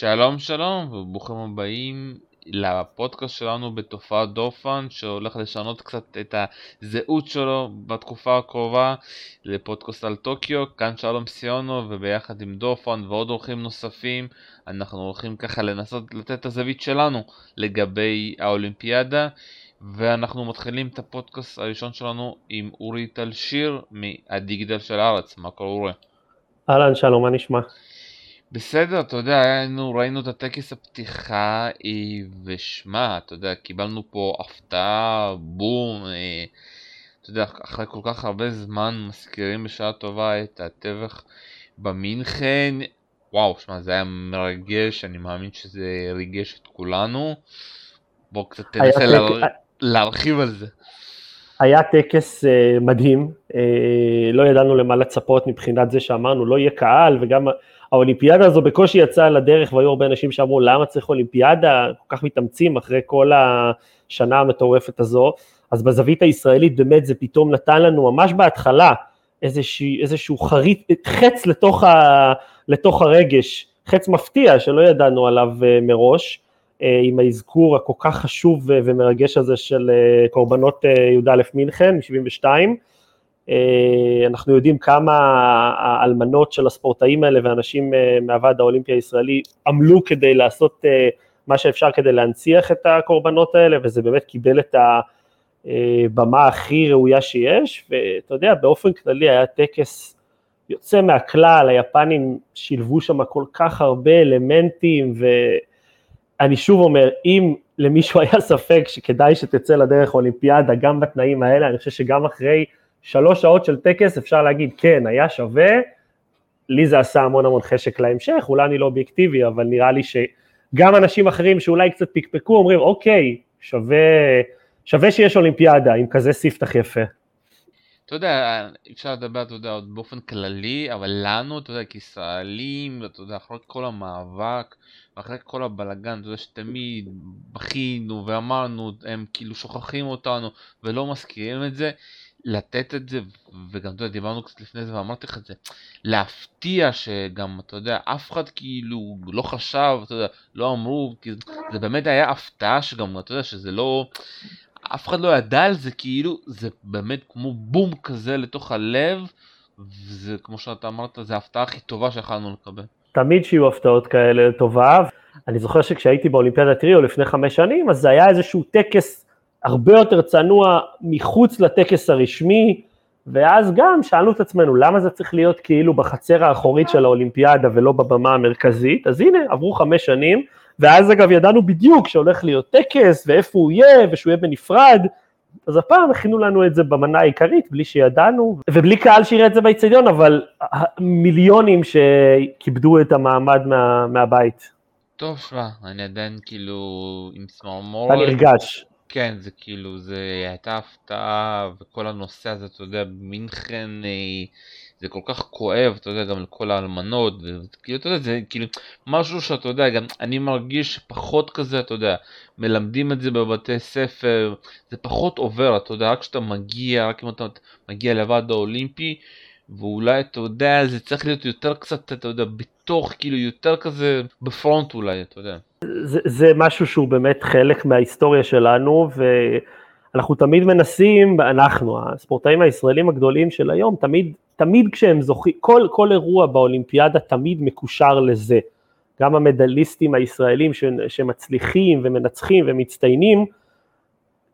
שלום שלום וברוכים הבאים לפודקאסט שלנו בתופעת דופן שהולך לשנות קצת את הזהות שלו בתקופה הקרובה לפודקאסט על טוקיו, כאן שלום סיונו וביחד עם דופן ועוד אורחים נוספים אנחנו הולכים ככה לנסות לתת את הזווית שלנו לגבי האולימפיאדה ואנחנו מתחילים את הפודקאסט הראשון שלנו עם אורי טל שיר מהדיגיטל של הארץ, מה קורה אורי? אהלן שלום, מה נשמע? בסדר, אתה יודע, היינו, ראינו את הטקס הפתיחה אה, ושמע, אתה יודע, קיבלנו פה הפתעה, בום, אה, אתה יודע, אחרי כל כך הרבה זמן מזכירים בשעה טובה את הטבח במינכן, וואו, שמע, זה היה מרגש, אני מאמין שזה ריגש את כולנו. בוא קצת תנסה לה... להרחיב על זה. היה טקס uh, מדהים, uh, לא ידענו למה לצפות מבחינת זה שאמרנו לא יהיה קהל וגם האולימפיאדה הזו בקושי יצאה לדרך והיו הרבה אנשים שאמרו למה צריך אולימפיאדה, כל כך מתאמצים אחרי כל השנה המטורפת הזו, אז בזווית הישראלית באמת זה פתאום נתן לנו ממש בהתחלה איזשהו, איזשהו חריט, חץ לתוך, ה, לתוך הרגש, חץ מפתיע שלא ידענו עליו uh, מראש, uh, עם האזכור הכל כך חשוב ומרגש הזה של uh, קורבנות י"א מינכן מ-72, אה, אנחנו יודעים כמה האלמנות של הספורטאים האלה ואנשים אה, מהוועד האולימפי הישראלי עמלו כדי לעשות אה, מה שאפשר כדי להנציח את הקורבנות האלה, וזה באמת קיבל את הבמה הכי ראויה שיש, ואתה יודע, באופן כללי היה טקס יוצא מהכלל, היפנים שילבו שם כל כך הרבה אלמנטים, ואני שוב אומר, אם למישהו היה ספק שכדאי שתצא לדרך אולימפיאדה גם בתנאים האלה, אני חושב שגם אחרי שלוש שעות של טקס אפשר להגיד כן, היה שווה, לי זה עשה המון המון חשק להמשך, אולי אני לא אובייקטיבי, אבל נראה לי שגם אנשים אחרים שאולי קצת פקפקו אומרים אוקיי, שווה, שווה שיש אולימפיאדה עם כזה ספתח יפה. אתה יודע, אפשר לדבר, אתה יודע, עוד באופן כללי, אבל לנו, אתה יודע, כישראלים, אתה יודע, אחרי כל המאבק, ואחרי כל הבלגן, אתה יודע, שתמיד בכינו ואמרנו, הם כאילו שוכחים אותנו ולא מזכירים את זה, לתת את זה, וגם אתה יודע, דיברנו קצת לפני זה ואמרתי לך את זה, להפתיע שגם, אתה יודע, אף אחד כאילו לא חשב, אתה יודע, לא אמרו, כי זה באמת היה הפתעה שגם, אתה יודע, שזה לא, אף אחד לא ידע על זה, כאילו, זה באמת כמו בום כזה לתוך הלב, וזה, כמו שאתה אמרת, זה ההפתעה הכי טובה שיכולנו לקבל. תמיד שיהיו הפתעות כאלה לטובה, אני זוכר שכשהייתי באולימפיאדת ריו לפני חמש שנים, אז זה היה איזשהו טקס הרבה יותר צנוע מחוץ לטקס הרשמי, ואז גם שאלנו את עצמנו למה זה צריך להיות כאילו בחצר האחורית של האולימפיאדה ולא בבמה המרכזית, אז הנה עברו חמש שנים, ואז אגב ידענו בדיוק שהולך להיות טקס ואיפה הוא יהיה ושהוא יהיה בנפרד, אז הפעם הכינו לנו את זה במנה העיקרית בלי שידענו, ובלי קהל שיראה את זה באיצטדיון, אבל מיליונים שכיבדו את המעמד מה, מהבית. טוב, שמע, אני עדיין כאילו עם צמרמורת. אתה נרגש. כן, זה כאילו, זה הייתה הפתעה, וכל הנושא הזה, אתה יודע, מינכן אה, זה כל כך כואב, אתה יודע, גם לכל האלמנות, וכאילו, אתה יודע, זה כאילו משהו שאתה יודע, גם אני מרגיש פחות כזה, אתה יודע, מלמדים את זה בבתי ספר, זה פחות עובר, אתה יודע, רק כשאתה מגיע, רק אם אתה מגיע לוועד האולימפי, ואולי אתה יודע זה צריך להיות יותר קצת אתה יודע בתוך כאילו יותר כזה בפרונט אולי אתה יודע. זה, זה משהו שהוא באמת חלק מההיסטוריה שלנו ואנחנו תמיד מנסים אנחנו הספורטאים הישראלים הגדולים של היום תמיד תמיד כשהם זוכים כל כל אירוע באולימפיאדה תמיד מקושר לזה. גם המדליסטים הישראלים ש, שמצליחים ומנצחים ומצטיינים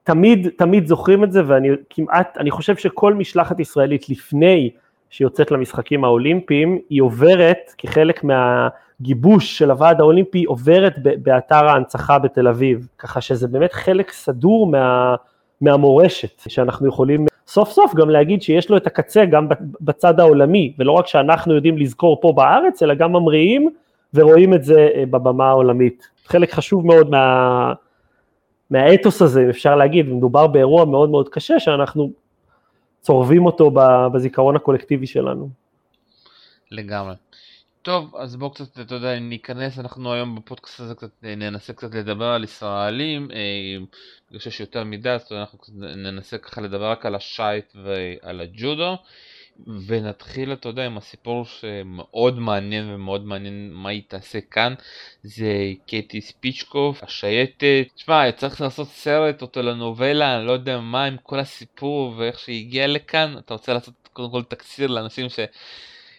תמיד תמיד זוכרים את זה ואני כמעט אני חושב שכל משלחת ישראלית לפני שיוצאת למשחקים האולימפיים, היא עוברת כחלק מהגיבוש של הוועד האולימפי, עוברת באתר ההנצחה בתל אביב, ככה שזה באמת חלק סדור מה, מהמורשת, שאנחנו יכולים סוף סוף גם להגיד שיש לו את הקצה גם בצד העולמי, ולא רק שאנחנו יודעים לזכור פה בארץ, אלא גם ממריאים ורואים את זה אה, בבמה העולמית. חלק חשוב מאוד מה, מהאתוס הזה, אפשר להגיד, מדובר באירוע מאוד מאוד קשה, שאנחנו צורבים אותו בזיכרון הקולקטיבי שלנו. לגמרי. טוב, אז בואו קצת, אתה יודע, ניכנס, אנחנו היום בפודקאסט הזה קצת ננסה קצת לדבר על ישראלים, אה, בגלל שיש יותר מדי, אז אנחנו ננסה ככה לדבר רק על השייט ועל הג'ודו, ונתחיל, אתה יודע, עם הסיפור שמאוד מעניין ומאוד מעניין מה היא תעשה כאן, זה קטי ספיצ'קוב, השייטת. תשמע, צריך לעשות סרט או טלנובלה, אני לא יודע מה עם כל הסיפור ואיך שהיא הגיעה לכאן. אתה רוצה לעשות קודם כל תקציר לאנשים ש...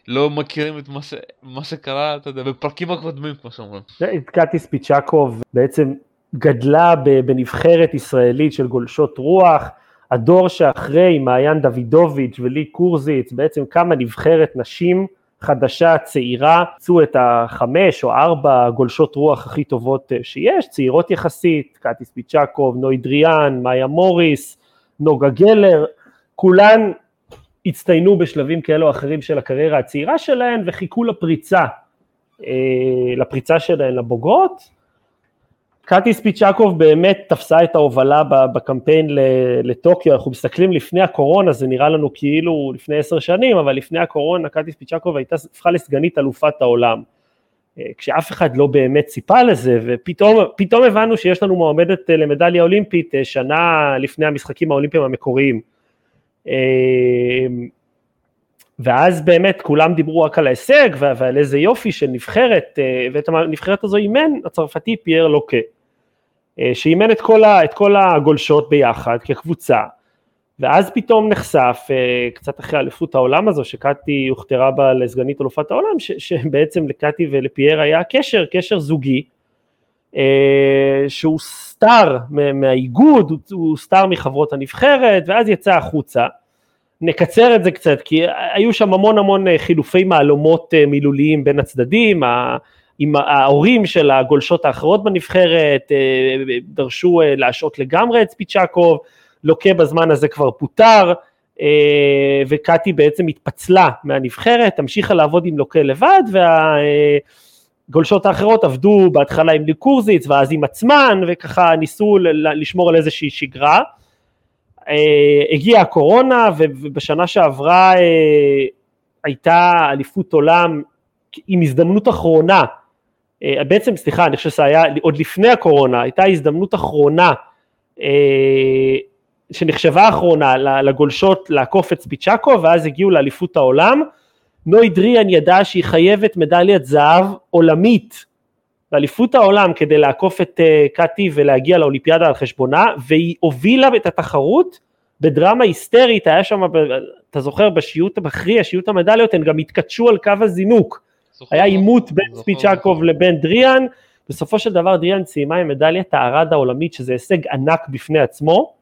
לא מכירים את מה, ש... מה שקרה, אתה יודע, בפרקים הקודמים, כמו שאומרים. קטי ספיצ'קוב בעצם גדלה בנבחרת ישראלית של גולשות רוח, הדור שאחרי מעיין דוידוביץ' ולי קורזיץ, בעצם קמה נבחרת נשים חדשה, צעירה, מצאו את החמש או ארבע גולשות רוח הכי טובות אה, שיש, צעירות יחסית, קטי ספיצ'קוב, נוי דריאן, מאיה מוריס, נוגה גלר, כולן הצטיינו בשלבים כאלו או אחרים של הקריירה הצעירה שלהן וחיכו לפריצה, אה, לפריצה שלהן לבוגרות, קטי ספיצ'קוב באמת תפסה את ההובלה בקמפיין לטוקיו, אנחנו מסתכלים לפני הקורונה, זה נראה לנו כאילו לפני עשר שנים, אבל לפני הקורונה קטי ספיצ'קוב הייתה, הפכה לסגנית אלופת העולם. אה, כשאף אחד לא באמת ציפה לזה, ופתאום הבנו שיש לנו מועמדת אה, למדליה אולימפית אה, שנה לפני המשחקים האולימפיים המקוריים. ואז באמת כולם דיברו רק על ההישג ועל איזה יופי של נבחרת, ואת הנבחרת הזו אימן הצרפתי פייר לוקה. אה, שאימן את כל, ה, את כל הגולשות ביחד כקבוצה, ואז פתאום נחשף, אה, קצת אחרי אליפות העולם הזו, שקטי הוכתרה בה לסגנית אלופת העולם, ש, שבעצם לקטי ולפייר היה קשר, קשר זוגי, אה, שהוא סטאר מהאיגוד, הוא סטאר מחברות הנבחרת, ואז יצא החוצה. נקצר את זה קצת, כי היו שם המון המון חילופי מהלומות מילוליים בין הצדדים, עם ההורים של הגולשות האחרות בנבחרת, אה, דרשו אה, להשעות לגמרי את ספיצ'קוב, לוקה בזמן הזה כבר פוטר, אה, וקטי בעצם התפצלה מהנבחרת, המשיכה לעבוד עם לוקה לבד, והגולשות האחרות עבדו בהתחלה עם ליקורזיץ ואז עם עצמן, וככה ניסו לשמור על איזושהי שגרה. הגיעה הקורונה, ובשנה שעברה הייתה אליפות עולם עם הזדמנות אחרונה בעצם סליחה אני חושב שזה היה עוד לפני הקורונה הייתה הזדמנות אחרונה אה, שנחשבה אחרונה לגולשות לעקוף את ספיצ'קו ואז הגיעו לאליפות העולם. נוי דריאן ידעה שהיא חייבת מדליית זהב עולמית באליפות העולם כדי לעקוף את אה, קאטי ולהגיע לאולימפיאדה על חשבונה והיא הובילה את התחרות בדרמה היסטרית היה שם אתה זוכר בשיעוט המכריע שיעוט המדליות הם גם התכתשו על קו הזינוק היה עימות בין ספיצ'קוב לבין דריאן, בסופו של דבר דריאן סיימה עם מדליית הארד העולמית שזה הישג ענק בפני עצמו,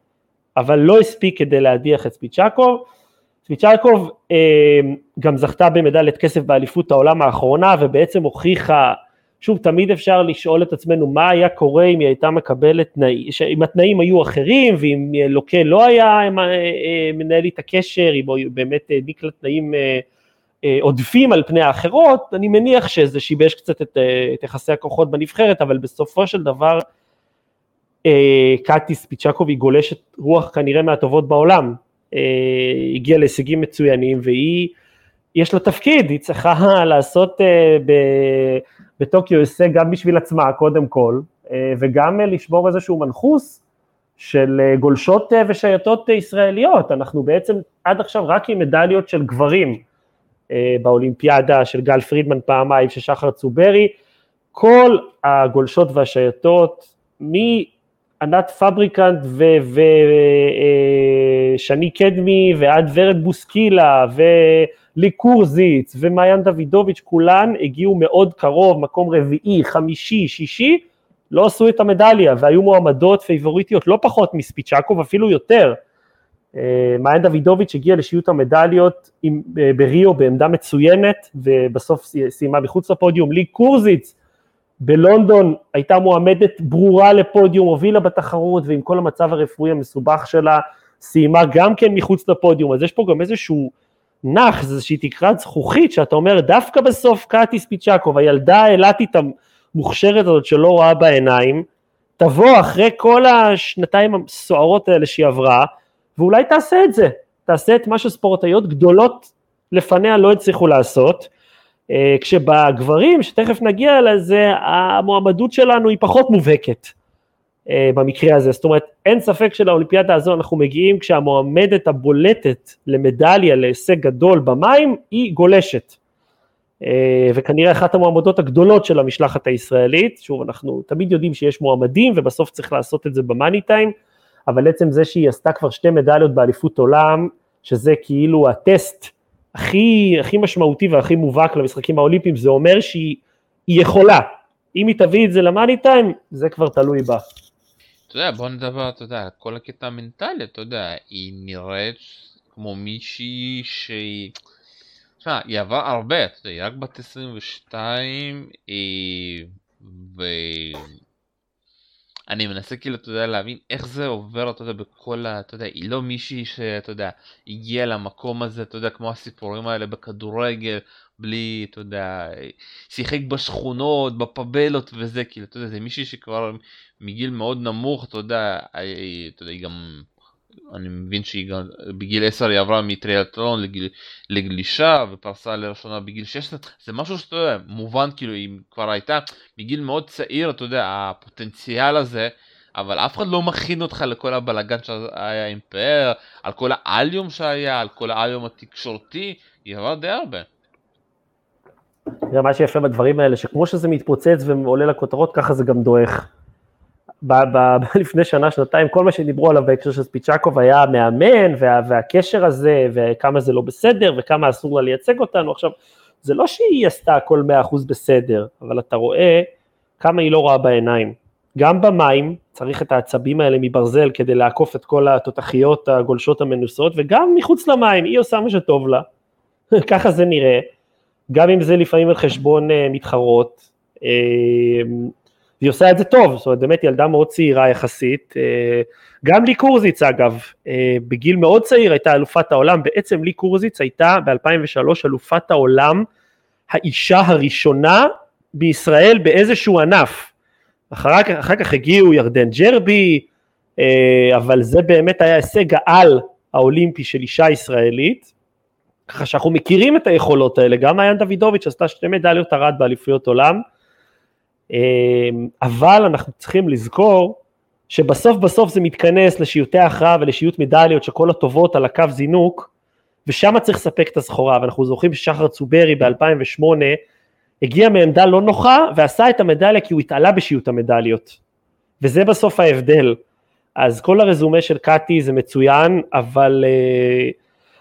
אבל לא הספיק כדי להדיח את ספיצ'קוב. ספיצ'קוב אה, גם זכתה במדליית כסף באליפות העולם האחרונה ובעצם הוכיחה, שוב תמיד אפשר לשאול את עצמנו מה היה קורה אם היא הייתה מקבלת תנאים, אם התנאים היו אחרים ואם לוקה לא היה אה, אה, מנהל איתה קשר, אם הוא באמת העניק לה תנאים אה, אה, עודפים על פני האחרות, אני מניח שזה שיבש קצת את, אה, את יחסי הכוחות בנבחרת, אבל בסופו של דבר אה, קאטי ספיצ'קוב היא גולשת רוח כנראה מהטובות בעולם, הגיעה להישגים מצוינים והיא, יש לה תפקיד, היא צריכה לעשות בטוקיו הישג גם בשביל עצמה קודם כל, וגם לשבור איזשהו מנחוס של גולשות ושייטות ישראליות, אנחנו בעצם עד עכשיו רק עם מדליות של גברים, אה, באולימפיאדה של גל פרידמן פעמיים, של שחר צוברי, כל הגולשות והשייטות, מענת פבריקנט ושני אה, קדמי ועד ורד בוסקילה ולי קורזיץ ומעיין דוידוביץ', כולן הגיעו מאוד קרוב, מקום רביעי, חמישי, שישי, לא עשו את המדליה והיו מועמדות פייבוריטיות לא פחות מספיצ'קוב, אפילו יותר. אה, מעיין דוידוביץ' הגיעה לשיעוט המדליות אה, בריו בעמדה מצוינת ובסוף סיימה מחוץ לפודיום, לי קורזיץ בלונדון הייתה מועמדת ברורה לפודיום, הובילה בתחרות ועם כל המצב הרפואי המסובך שלה סיימה גם כן מחוץ לפודיום, אז יש פה גם איזשהו נח, איזושהי תקרת זכוכית שאתה אומר דווקא בסוף קאטי ספיצ'קוב, הילדה האילתית המוכשרת הזאת שלא רואה בעיניים, תבוא אחרי כל השנתיים הסוערות האלה שהיא עברה ואולי תעשה את זה, תעשה את מה שספורטאיות גדולות לפניה לא הצליחו לעשות, אה, כשבגברים, שתכף נגיע לזה, המועמדות שלנו היא פחות מובהקת. אה, במקרה הזה. זאת אומרת, אין ספק שלאולימפיאדה הזו אנחנו מגיעים כשהמועמדת הבולטת למדליה, להישג גדול במים, היא גולשת. אה, וכנראה אחת המועמדות הגדולות של המשלחת הישראלית, שוב, אנחנו תמיד יודעים שיש מועמדים ובסוף צריך לעשות את זה במאני טיים, אבל עצם זה שהיא עשתה כבר שתי מדליות באליפות עולם, שזה כאילו הטסט הכי, הכי משמעותי והכי מובהק למשחקים האולימפיים, זה אומר שהיא יכולה. אם היא תביא את זה למאני טיים, זה כבר תלוי בה. אתה יודע, בוא נדבר, אתה יודע, כל הקטע המנטלי, אתה יודע, היא נראית כמו מישהי שהיא... תשמע, היא עברה הרבה, אתה יודע, היא רק בת 22, היא... ו... אני מנסה כאילו, אתה יודע, להבין איך זה עובר, אתה יודע, בכל ה... אתה יודע, היא לא מישהי שאתה יודע, הגיעה למקום הזה, אתה יודע, כמו הסיפורים האלה בכדורגל, בלי, אתה יודע, שיחק בשכונות, בפבלות וזה, כאילו, אתה יודע, זה מישהי שכבר מגיל מאוד נמוך, אתה יודע, אתה יודע, היא גם... אני מבין שהיא גם בגיל 10 היא עברה מטריאטלון לגיל, לגלישה ופרסה לראשונה בגיל 16 זה משהו שאתה יודע מובן כאילו היא כבר הייתה מגיל מאוד צעיר אתה יודע הפוטנציאל הזה אבל אף אחד לא מכין אותך לכל הבלאגן שהיה עם פאר על כל האליום שהיה על כל האליום התקשורתי היא עברה די הרבה. מה שיפה בדברים האלה שכמו שזה מתפוצץ ועולה לכותרות ככה זה גם דועך. ב- ב- לפני שנה, שנתיים, כל מה שדיברו עליו בהקשר של ספיצ'קוב היה מאמן, וה, והקשר הזה, וכמה זה לא בסדר, וכמה אסור לה לייצג אותנו. עכשיו, זה לא שהיא עשתה הכל 100% בסדר, אבל אתה רואה כמה היא לא רואה בעיניים. גם במים צריך את העצבים האלה מברזל כדי לעקוף את כל התותחיות הגולשות המנוסות, וגם מחוץ למים, היא עושה מה שטוב לה, ככה זה נראה, גם אם זה לפעמים על חשבון אה, מתחרות. והיא עושה את זה טוב, זאת אומרת באמת ילדה מאוד צעירה יחסית, אה, גם לי קורזיץ אגב, אה, בגיל מאוד צעיר הייתה אלופת העולם, בעצם לי קורזיץ הייתה ב-2003 אלופת העולם האישה הראשונה בישראל באיזשהו ענף, אחר אחר כך הגיעו ירדן ג'רבי, אה, אבל זה באמת היה הישג העל האולימפי של אישה ישראלית, ככה שאנחנו מכירים את היכולות האלה, גם מעיין דוידוביץ' עשתה שתי מדליות ארד באליפויות עולם, אבל אנחנו צריכים לזכור שבסוף בסוף זה מתכנס לשיוטי הכרעה ולשיוט מדליות שכל הטובות על הקו זינוק ושם צריך לספק את הסחורה ואנחנו זוכרים ששחר צוברי ב-2008 הגיע מעמדה לא נוחה ועשה את המדליה כי הוא התעלה בשיוט המדליות. וזה בסוף ההבדל. אז כל הרזומה של קאטי זה מצוין אבל אה,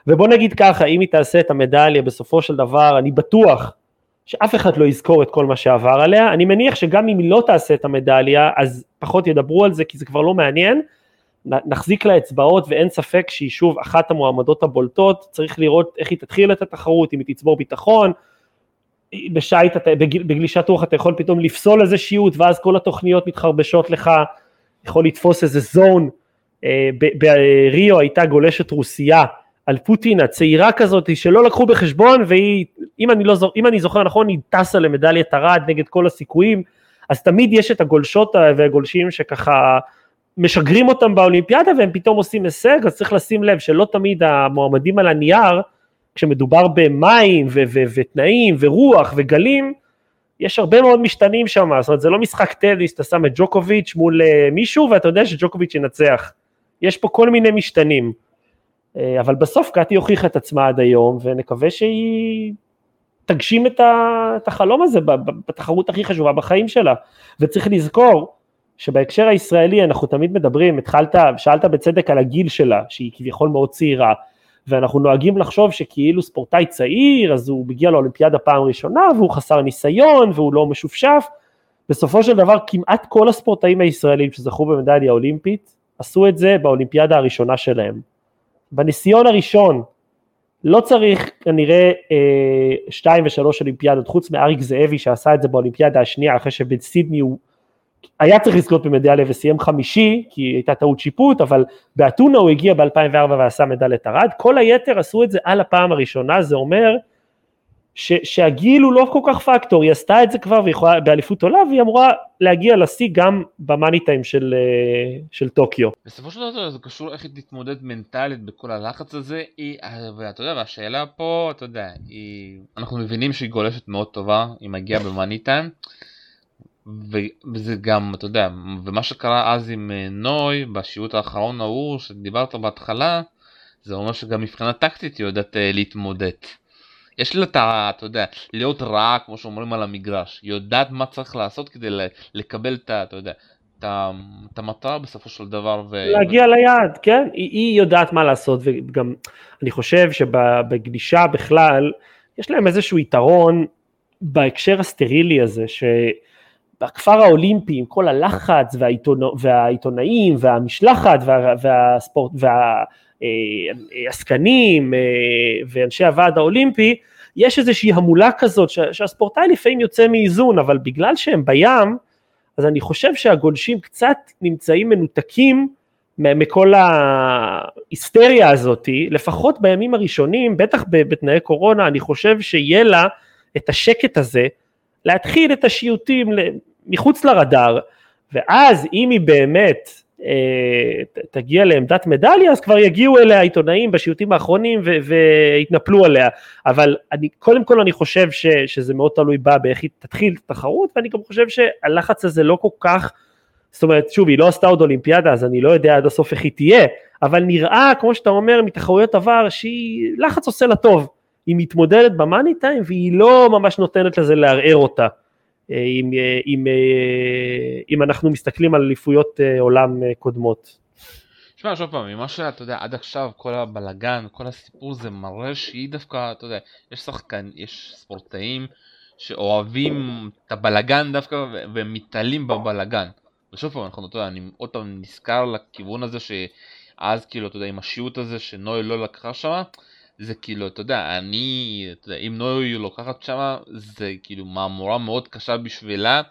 ובוא נגיד ככה אם היא תעשה את המדליה בסופו של דבר אני בטוח שאף אחד לא יזכור את כל מה שעבר עליה, אני מניח שגם אם היא לא תעשה את המדליה, אז פחות ידברו על זה כי זה כבר לא מעניין, נחזיק לה אצבעות ואין ספק שהיא שוב אחת המועמדות הבולטות, צריך לראות איך היא תתחיל את התחרות, אם היא תצבור ביטחון, בשייט, בגלישת רוח אתה יכול פתאום לפסול איזה שיעוט ואז כל התוכניות מתחרבשות לך, יכול לתפוס איזה זון, אה, בריו הייתה גולשת רוסייה על פוטין הצעירה כזאת שלא לקחו בחשבון והיא, אם אני, לא, אם אני זוכר נכון, היא טסה למדליית ארד נגד כל הסיכויים, אז תמיד יש את הגולשות והגולשים שככה משגרים אותם באולימפיאדה והם פתאום עושים הישג, אז צריך לשים לב שלא תמיד המועמדים על הנייר, כשמדובר במים ו- ו- ותנאים ורוח וגלים, יש הרבה מאוד משתנים שם, זאת אומרת זה לא משחק טניס, אתה שם את ג'וקוביץ' מול אה, מישהו ואתה יודע שג'וקוביץ' ינצח, יש פה כל מיני משתנים. אה, אבל בסוף קטי הוכיחה את עצמה עד היום, ונקווה שהיא תגשים את החלום הזה בתחרות הכי חשובה בחיים שלה. וצריך לזכור שבהקשר הישראלי אנחנו תמיד מדברים, התחלת, שאלת בצדק על הגיל שלה, שהיא כביכול מאוד צעירה, ואנחנו נוהגים לחשוב שכאילו ספורטאי צעיר, אז הוא מגיע לאולימפיאדה פעם ראשונה, והוא חסר ניסיון, והוא לא משופשף. בסופו של דבר כמעט כל הספורטאים הישראלים שזכו במדליה אולימפית, עשו את זה באולימפיאדה הראשונה שלהם. בניסיון הראשון לא צריך כנראה אה, שתיים ושלוש אולימפיאדות, חוץ מאריק זאבי שעשה את זה באולימפיאדה השנייה, אחרי שבסידני הוא היה צריך לזכות במדליה וסיים חמישי, כי הייתה טעות שיפוט, אבל באתונה הוא הגיע ב-2004 ועשה מדליית ארד, כל היתר עשו את זה על הפעם הראשונה, זה אומר ש, שהגיל הוא לא כל כך פקטור, היא עשתה את זה כבר ויכולה, באליפות עולה והיא אמורה להגיע לשיא גם במאני טיים של, אה, של טוקיו. בסופו של דבר זה קשור איך היא תתמודד מנטלית בכל הלחץ הזה, היא, ואתה יודע, והשאלה פה, אתה יודע, היא, אנחנו מבינים שהיא גולשת מאוד טובה, היא מגיעה במאני טיים, וזה גם, אתה יודע, ומה שקרה אז עם אה, נוי, בשיעוט האחרון ההוא שדיברת בהתחלה, זה אומר שגם מבחינה טקטית היא יודעת אה, להתמודד. יש לה את ה... אתה יודע, להיות רעה, כמו שאומרים על המגרש. היא יודעת מה צריך לעשות כדי לקבל את ה... אתה יודע, את המטרה בסופו של דבר. ו... להגיע ליעד, כן, היא, היא יודעת מה לעשות, וגם אני חושב שבגלישה בכלל, יש להם איזשהו יתרון בהקשר הסטרילי הזה, שבכפר האולימפי, עם כל הלחץ והעיתונא, והעיתונאים והמשלחת וה, והספורט, והעסקנים אה, אה, ואנשי הוועד האולימפי, יש איזושהי המולה כזאת שהספורטאי לפעמים יוצא מאיזון, אבל בגלל שהם בים, אז אני חושב שהגולשים קצת נמצאים מנותקים מכל ההיסטריה הזאתי, לפחות בימים הראשונים, בטח בתנאי קורונה, אני חושב שיהיה לה את השקט הזה, להתחיל את השיוטים מחוץ לרדאר, ואז אם היא באמת אה, תגיע לעמדת מדליה, אז כבר יגיעו אליה העיתונאים בשיוטים האחרונים ויתנפלו עליה, אבל אני, קודם כל אני חושב ש, שזה מאוד תלוי בה באיך היא תתחיל את התחרות, ואני גם חושב שהלחץ הזה לא כל כך, זאת אומרת, שוב, היא לא עשתה עוד אולימפיאדה, אז אני לא יודע עד הסוף איך היא תהיה, אבל נראה, כמו שאתה אומר, מתחרויות עבר, שהיא, לחץ עושה לה טוב, היא מתמודדת במאני טיים והיא לא ממש נותנת לזה לערער אותה. אה, אם, אה, אם, אה, אם אנחנו מסתכלים על אליפויות עולם קודמות. תשמע, שוב פעם, ממה שאתה יודע, עד עכשיו כל הבלגן, כל הסיפור זה מראה שהיא דווקא, אתה יודע, יש שחקן, יש ספורטאים שאוהבים את הבלגן דווקא ומתעלים בבלגן. ושוב פעם, אנחנו, אתה יודע, אני עוד פעם נזכר לכיוון הזה שאז כאילו, אתה יודע, עם השיעוט הזה שנוי לא לקחה שמה, זה כאילו, אתה יודע, אני, אתה יודע, אם נוי לוקחת שמה, זה כאילו מהמורה מאוד קשה בשבילה,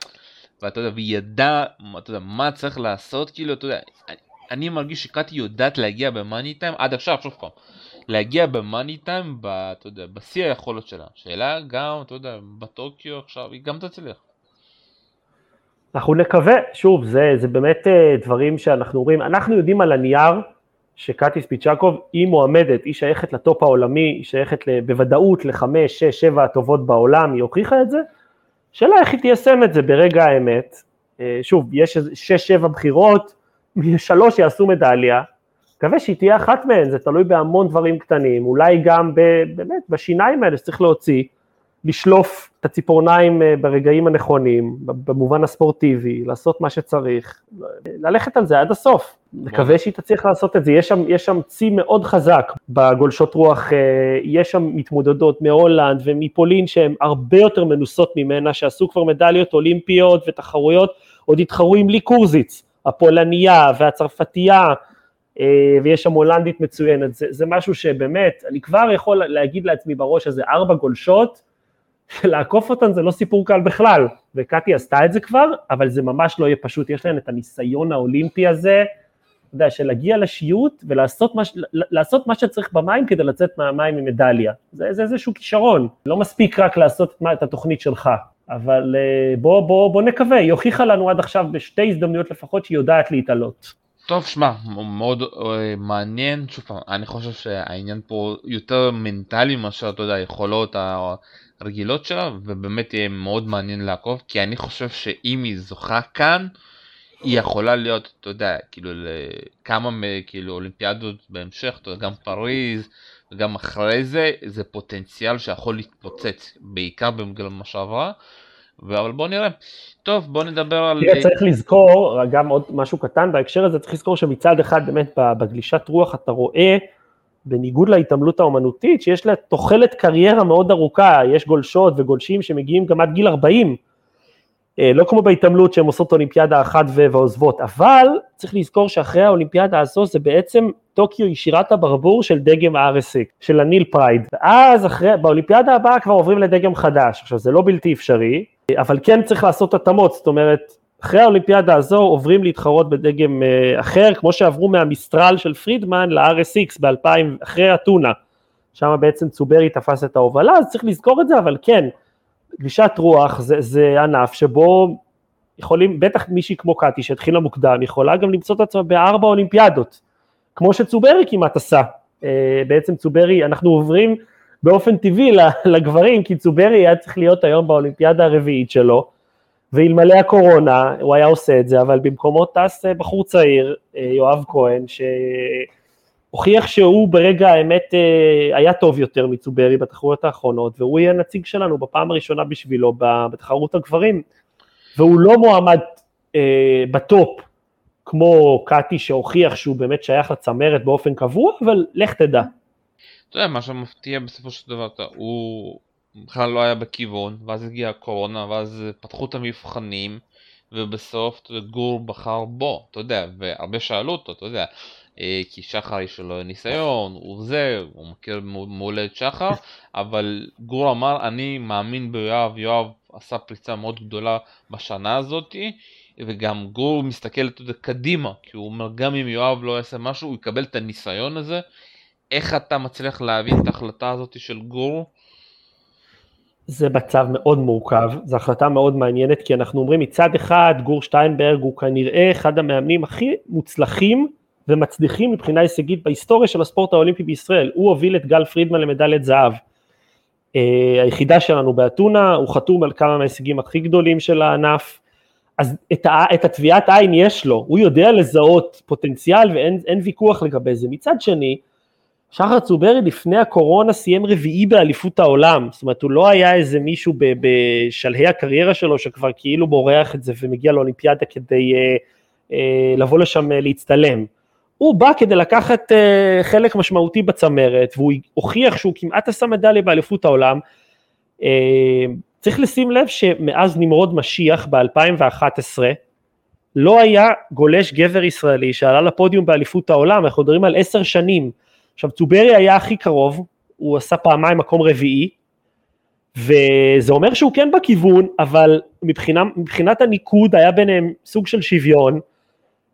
ואתה יודע, והיא ידעה, אתה יודע, מה צריך לעשות, כאילו, אתה יודע, אני, אני מרגיש שקאטי יודעת להגיע במאני טיים, עד עכשיו, שוב פעם, להגיע במאני טיים, ב, אתה יודע, בשיא היכולות שלה. שאלה גם, אתה יודע, בטוקיו עכשיו, היא גם תצליח. אנחנו נקווה, שוב, זה, זה באמת אה, דברים שאנחנו רואים, אנחנו יודעים על הנייר, שקטיס פיצ'קוב היא מועמדת, היא שייכת לטופ העולמי, היא שייכת בוודאות לחמש, שש, שבע הטובות בעולם, היא הוכיחה את זה, שאלה איך היא תיישם את זה ברגע האמת, אה, שוב, יש שש, שבע בחירות, שלוש יעשו מדליה, מקווה שהיא תהיה אחת מהן, זה תלוי בהמון דברים קטנים, אולי גם ב, באמת בשיניים האלה שצריך להוציא, לשלוף את הציפורניים אה, ברגעים הנכונים, במובן הספורטיבי, לעשות מה שצריך, ללכת על זה עד הסוף. מקווה שהיא תצליח לעשות את זה, יש שם, יש שם צי מאוד חזק בגולשות רוח, אה, יש שם מתמודדות מהולנד ומפולין שהן הרבה יותר מנוסות ממנה, שעשו כבר מדליות אולימפיות ותחרויות, עוד התחרו עם לי קורזיץ, הפולניה והצרפתייה, אה, ויש שם הולנדית מצוינת, זה, זה משהו שבאמת, אני כבר יכול להגיד לעצמי בראש איזה ארבע גולשות, לעקוף אותן זה לא סיפור קל בכלל, וקטי עשתה את זה כבר, אבל זה ממש לא יהיה פשוט, יש להן את הניסיון האולימפי הזה, אתה יודע, של להגיע לשיוט ולעשות מה, לעשות מה שצריך במים כדי לצאת מהמים עם מדליה. זה, זה איזשהו כישרון, לא מספיק רק לעשות את התוכנית שלך, אבל אה, בוא, בוא, בוא נקווה, היא הוכיחה לנו עד עכשיו בשתי הזדמנויות לפחות שהיא יודעת להתעלות. טוב, שמע, מאוד uh, מעניין, שוב פעם, אני חושב שהעניין פה יותר מנטלי מאשר, אתה יודע, יכולות הרגילות שלה, ובאמת יהיה מאוד מעניין לעקוב, כי אני חושב שאם היא זוכה כאן, היא יכולה להיות, אתה יודע, כאילו לכמה כאילו אולימפיאדות בהמשך, אתה יודע, גם פריז וגם אחרי זה, זה פוטנציאל שיכול להתפוצץ, בעיקר בגלל מה שעברה, אבל בוא נראה. טוב, בוא נדבר על... תראה, צריך לזכור, גם עוד משהו קטן בהקשר הזה, צריך לזכור שמצד אחד באמת בגלישת רוח אתה רואה, בניגוד להתעמלות האומנותית, שיש לה תוחלת קריירה מאוד ארוכה, יש גולשות וגולשים שמגיעים גם עד גיל 40, אה, לא כמו בהתעמלות שהן עושות אולימפיאדה אחת ועוזבות, אבל צריך לזכור שאחרי האולימפיאדה הזו זה בעצם טוקיו היא שירת הברבור של דגם ה-RS:X, של ה-Neil Pryde, ואז אחרי, באולימפיאדה הבאה כבר עוברים לדגם חדש, עכשיו זה לא בלתי אפשרי, אבל כן צריך לעשות התאמות, זאת אומרת, אחרי האולימפיאדה הזו עוברים להתחרות בדגם אה, אחר, כמו שעברו מהמיסטרל של פרידמן ל-RSX ב-2000, אחרי אתונה, שם בעצם צוברי תפס את ההובלה, אז צריך לזכור את זה, אבל כן, גלישת רוח זה, זה ענף שבו יכולים, בטח מישהי כמו קטי שהתחילה מוקדם, יכולה גם למצוא את עצמה בארבע אולימפיאדות, כמו שצוברי כמעט עשה, אה, בעצם צוברי, אנחנו עוברים באופן טבעי לגברים, כי צוברי היה צריך להיות היום באולימפיאדה הרביעית שלו, ואלמלא הקורונה הוא היה עושה את זה, אבל במקומו טס אה, בחור צעיר, אה, יואב כהן, שהוכיח שהוא ברגע האמת אה, היה טוב יותר מצוברי בתחרויות האחרונות, והוא יהיה נציג שלנו בפעם הראשונה בשבילו בתחרות הגברים, והוא לא מועמד אה, בטופ כמו קאטי שהוכיח שהוא באמת שייך לצמרת באופן קבוע, אבל לך תדע. אתה יודע, מה שמפתיע בסופו של דבר, הוא בכלל לא היה בכיוון, ואז הגיעה הקורונה, ואז פתחו את המבחנים, ובסוף גור בחר בו, אתה יודע, והרבה שאלו אותו, אתה יודע, אה, כי שחר יש לו ניסיון, הוא זה, הוא מכיר מעולה את שחר, אבל גור אמר, אני מאמין ביואב, יואב עשה פריצה מאוד גדולה בשנה הזאתי, וגם גור מסתכל קדימה, כי הוא אומר, גם אם יואב לא יעשה משהו, הוא יקבל את הניסיון הזה. איך אתה מצליח להבין את ההחלטה הזאת של גור? זה מצב מאוד מורכב, זו החלטה מאוד מעניינת, כי אנחנו אומרים מצד אחד גור שטיינברג הוא כנראה אחד המאמנים הכי מוצלחים ומצליחים מבחינה הישגית בהיסטוריה של הספורט האולימפי בישראל, הוא הוביל את גל פרידמן למדליית זהב. Uh, היחידה שלנו באתונה, הוא חתום על כמה מההישגים הכי גדולים של הענף, אז את, את התביעת עין יש לו, הוא יודע לזהות פוטנציאל ואין ויכוח לגבי זה. מצד שני, שחר צוברי לפני הקורונה סיים רביעי באליפות העולם, זאת אומרת הוא לא היה איזה מישהו בשלהי הקריירה שלו שכבר כאילו בורח את זה ומגיע לאולימפיאדה כדי אה, אה, לבוא לשם אה, להצטלם. הוא בא כדי לקחת אה, חלק משמעותי בצמרת והוא הוכיח שהוא כמעט עשה מדליה באליפות העולם. אה, צריך לשים לב שמאז נמרוד משיח ב-2011 לא היה גולש גבר ישראלי שעלה לפודיום באליפות העולם, אנחנו מדברים על עשר שנים. עכשיו צוברי היה הכי קרוב, הוא עשה פעמיים מקום רביעי, וזה אומר שהוא כן בכיוון, אבל מבחינה, מבחינת הניקוד היה ביניהם סוג של שוויון,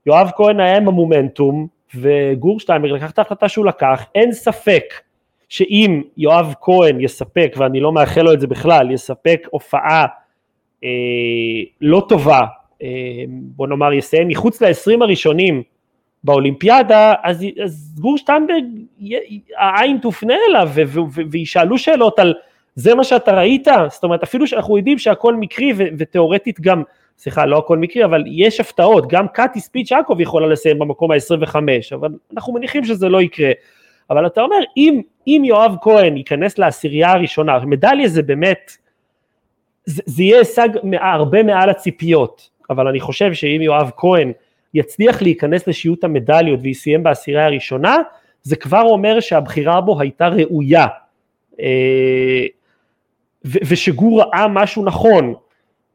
יואב כהן היה עם המומנטום, וגור שטיינברג לקח את ההחלטה שהוא לקח, אין ספק שאם יואב כהן יספק, ואני לא מאחל לו את זה בכלל, יספק הופעה אה, לא טובה, אה, בוא נאמר יסיים מחוץ ל-20 הראשונים באולימפיאדה, אז, אז גור שטיינברג, העין תופנה אליו וישאלו שאלות על זה מה שאתה ראית, זאת אומרת אפילו שאנחנו יודעים שהכל מקרי ותיאורטית גם, סליחה לא הכל מקרי, אבל יש הפתעות, גם קאטי ספיץ' יעקב יכולה לסיים במקום ה-25, אבל אנחנו מניחים שזה לא יקרה. אבל אתה אומר, אם, אם יואב כהן ייכנס לעשירייה הראשונה, מדליה זה באמת, זה, זה יהיה הישג הרבה מעל הציפיות, אבל אני חושב שאם יואב כהן יצליח להיכנס לשיעוט המדליות ויסיים בעשירייה הראשונה, זה כבר אומר שהבחירה בו הייתה ראויה, אה, ושגור ראה משהו נכון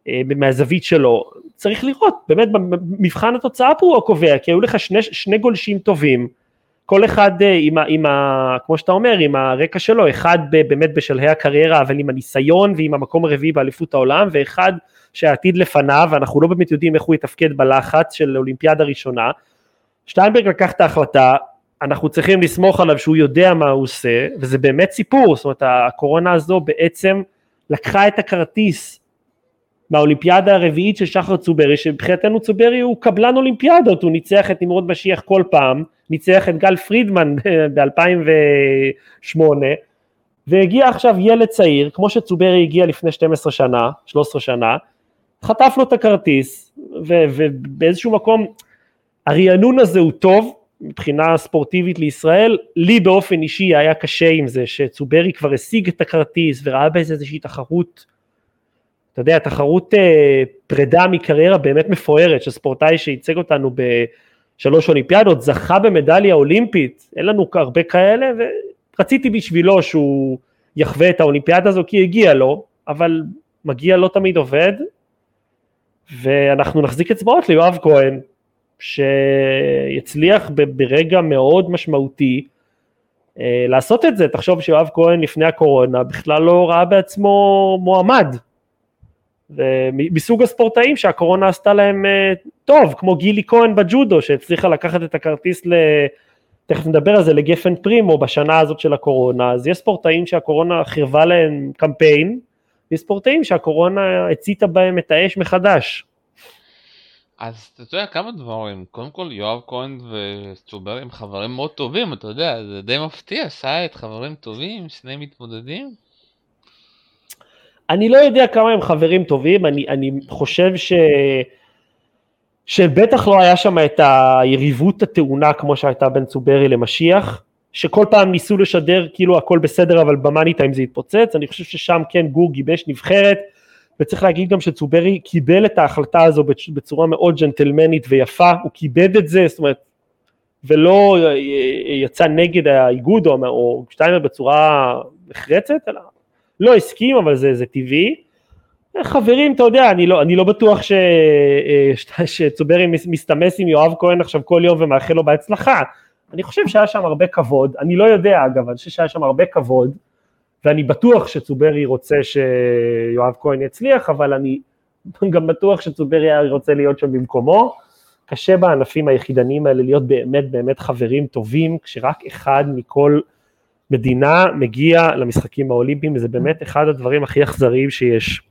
אה, מהזווית שלו, צריך לראות, באמת במבחן התוצאה פה הוא הקובע, כי היו לך שני, שני גולשים טובים, כל אחד אה, עם, ה, עם ה... כמו שאתה אומר, עם הרקע שלו, אחד באמת בשלהי הקריירה, אבל עם הניסיון ועם המקום הרביעי באליפות העולם, ואחד שהעתיד לפניו, ואנחנו לא באמת יודעים איך הוא יתפקד בלחץ של אולימפיאדה ראשונה. שטיינברג לקח את ההחלטה, אנחנו צריכים לסמוך עליו שהוא יודע מה הוא עושה, וזה באמת סיפור, זאת אומרת הקורונה הזו בעצם לקחה את הכרטיס מהאולימפיאדה הרביעית של שחר צוברי, שמבחינתנו צוברי הוא קבלן אולימפיאדות, הוא ניצח את נמרוד משיח כל פעם, ניצח את גל פרידמן ב-2008, והגיע עכשיו ילד צעיר, כמו שצוברי הגיע לפני 12 שנה, 13 שנה, חטף לו את הכרטיס, ו- ובאיזשהו מקום הרענון הזה הוא טוב מבחינה ספורטיבית לישראל, לי באופן אישי היה קשה עם זה שצוברי כבר השיג את הכרטיס וראה באיזה איזושהי תחרות, אתה יודע, תחרות אה, פרידה מקריירה באמת מפוארת של ספורטאי שייצג אותנו בשלוש אולימפיאדות, זכה במדליה אולימפית, אין לנו הרבה כאלה ורציתי בשבילו שהוא יחווה את האולימפיאדה הזו כי הגיע לו, אבל מגיע לא תמיד עובד ואנחנו נחזיק אצבעות ליואב כהן, שיצליח ברגע מאוד משמעותי אה, לעשות את זה. תחשוב שיואב כהן לפני הקורונה בכלל לא ראה בעצמו מועמד. מסוג הספורטאים שהקורונה עשתה להם אה, טוב, כמו גילי כהן בג'ודו שהצליחה לקחת את הכרטיס ל... תכף נדבר על זה, לגפן פרימו בשנה הזאת של הקורונה, אז יש ספורטאים שהקורונה חירבה להם קמפיין, וספורטאים שהקורונה הציתה בהם את האש מחדש. אז אתה יודע כמה דברים, קודם כל יואב כהן וצוברי הם חברים מאוד טובים, אתה יודע, זה די מפתיע, שייט, חברים טובים, שני מתמודדים. אני לא יודע כמה הם חברים טובים, אני, אני חושב ש... שבטח לא היה שם את היריבות הטעונה כמו שהייתה בין צוברי למשיח, שכל פעם ניסו לשדר כאילו הכל בסדר אבל במאני טיים זה התפוצץ, אני חושב ששם כן גור גיבש נבחרת, וצריך להגיד גם שצוברי קיבל את ההחלטה הזו בצורה מאוד ג'נטלמנית ויפה, הוא כיבד את זה, זאת אומרת, ולא יצא נגד האיגוד או, או שטיינר בצורה נחרצת, אלא לא הסכים, אבל זה, זה טבעי. חברים, אתה יודע, אני לא, אני לא בטוח ש, אה, שצוברי מסתמס עם יואב כהן עכשיו כל יום ומאחל לו בהצלחה. אני חושב שהיה שם הרבה כבוד, אני לא יודע אגב, אני חושב שהיה שם הרבה כבוד, ואני בטוח שצוברי רוצה שיואב כהן יצליח, אבל אני גם בטוח שצוברי רוצה להיות שם במקומו. קשה בענפים היחידניים האלה להיות באמת באמת חברים טובים, כשרק אחד מכל מדינה מגיע למשחקים האולימפיים, זה באמת אחד הדברים הכי אכזריים שיש.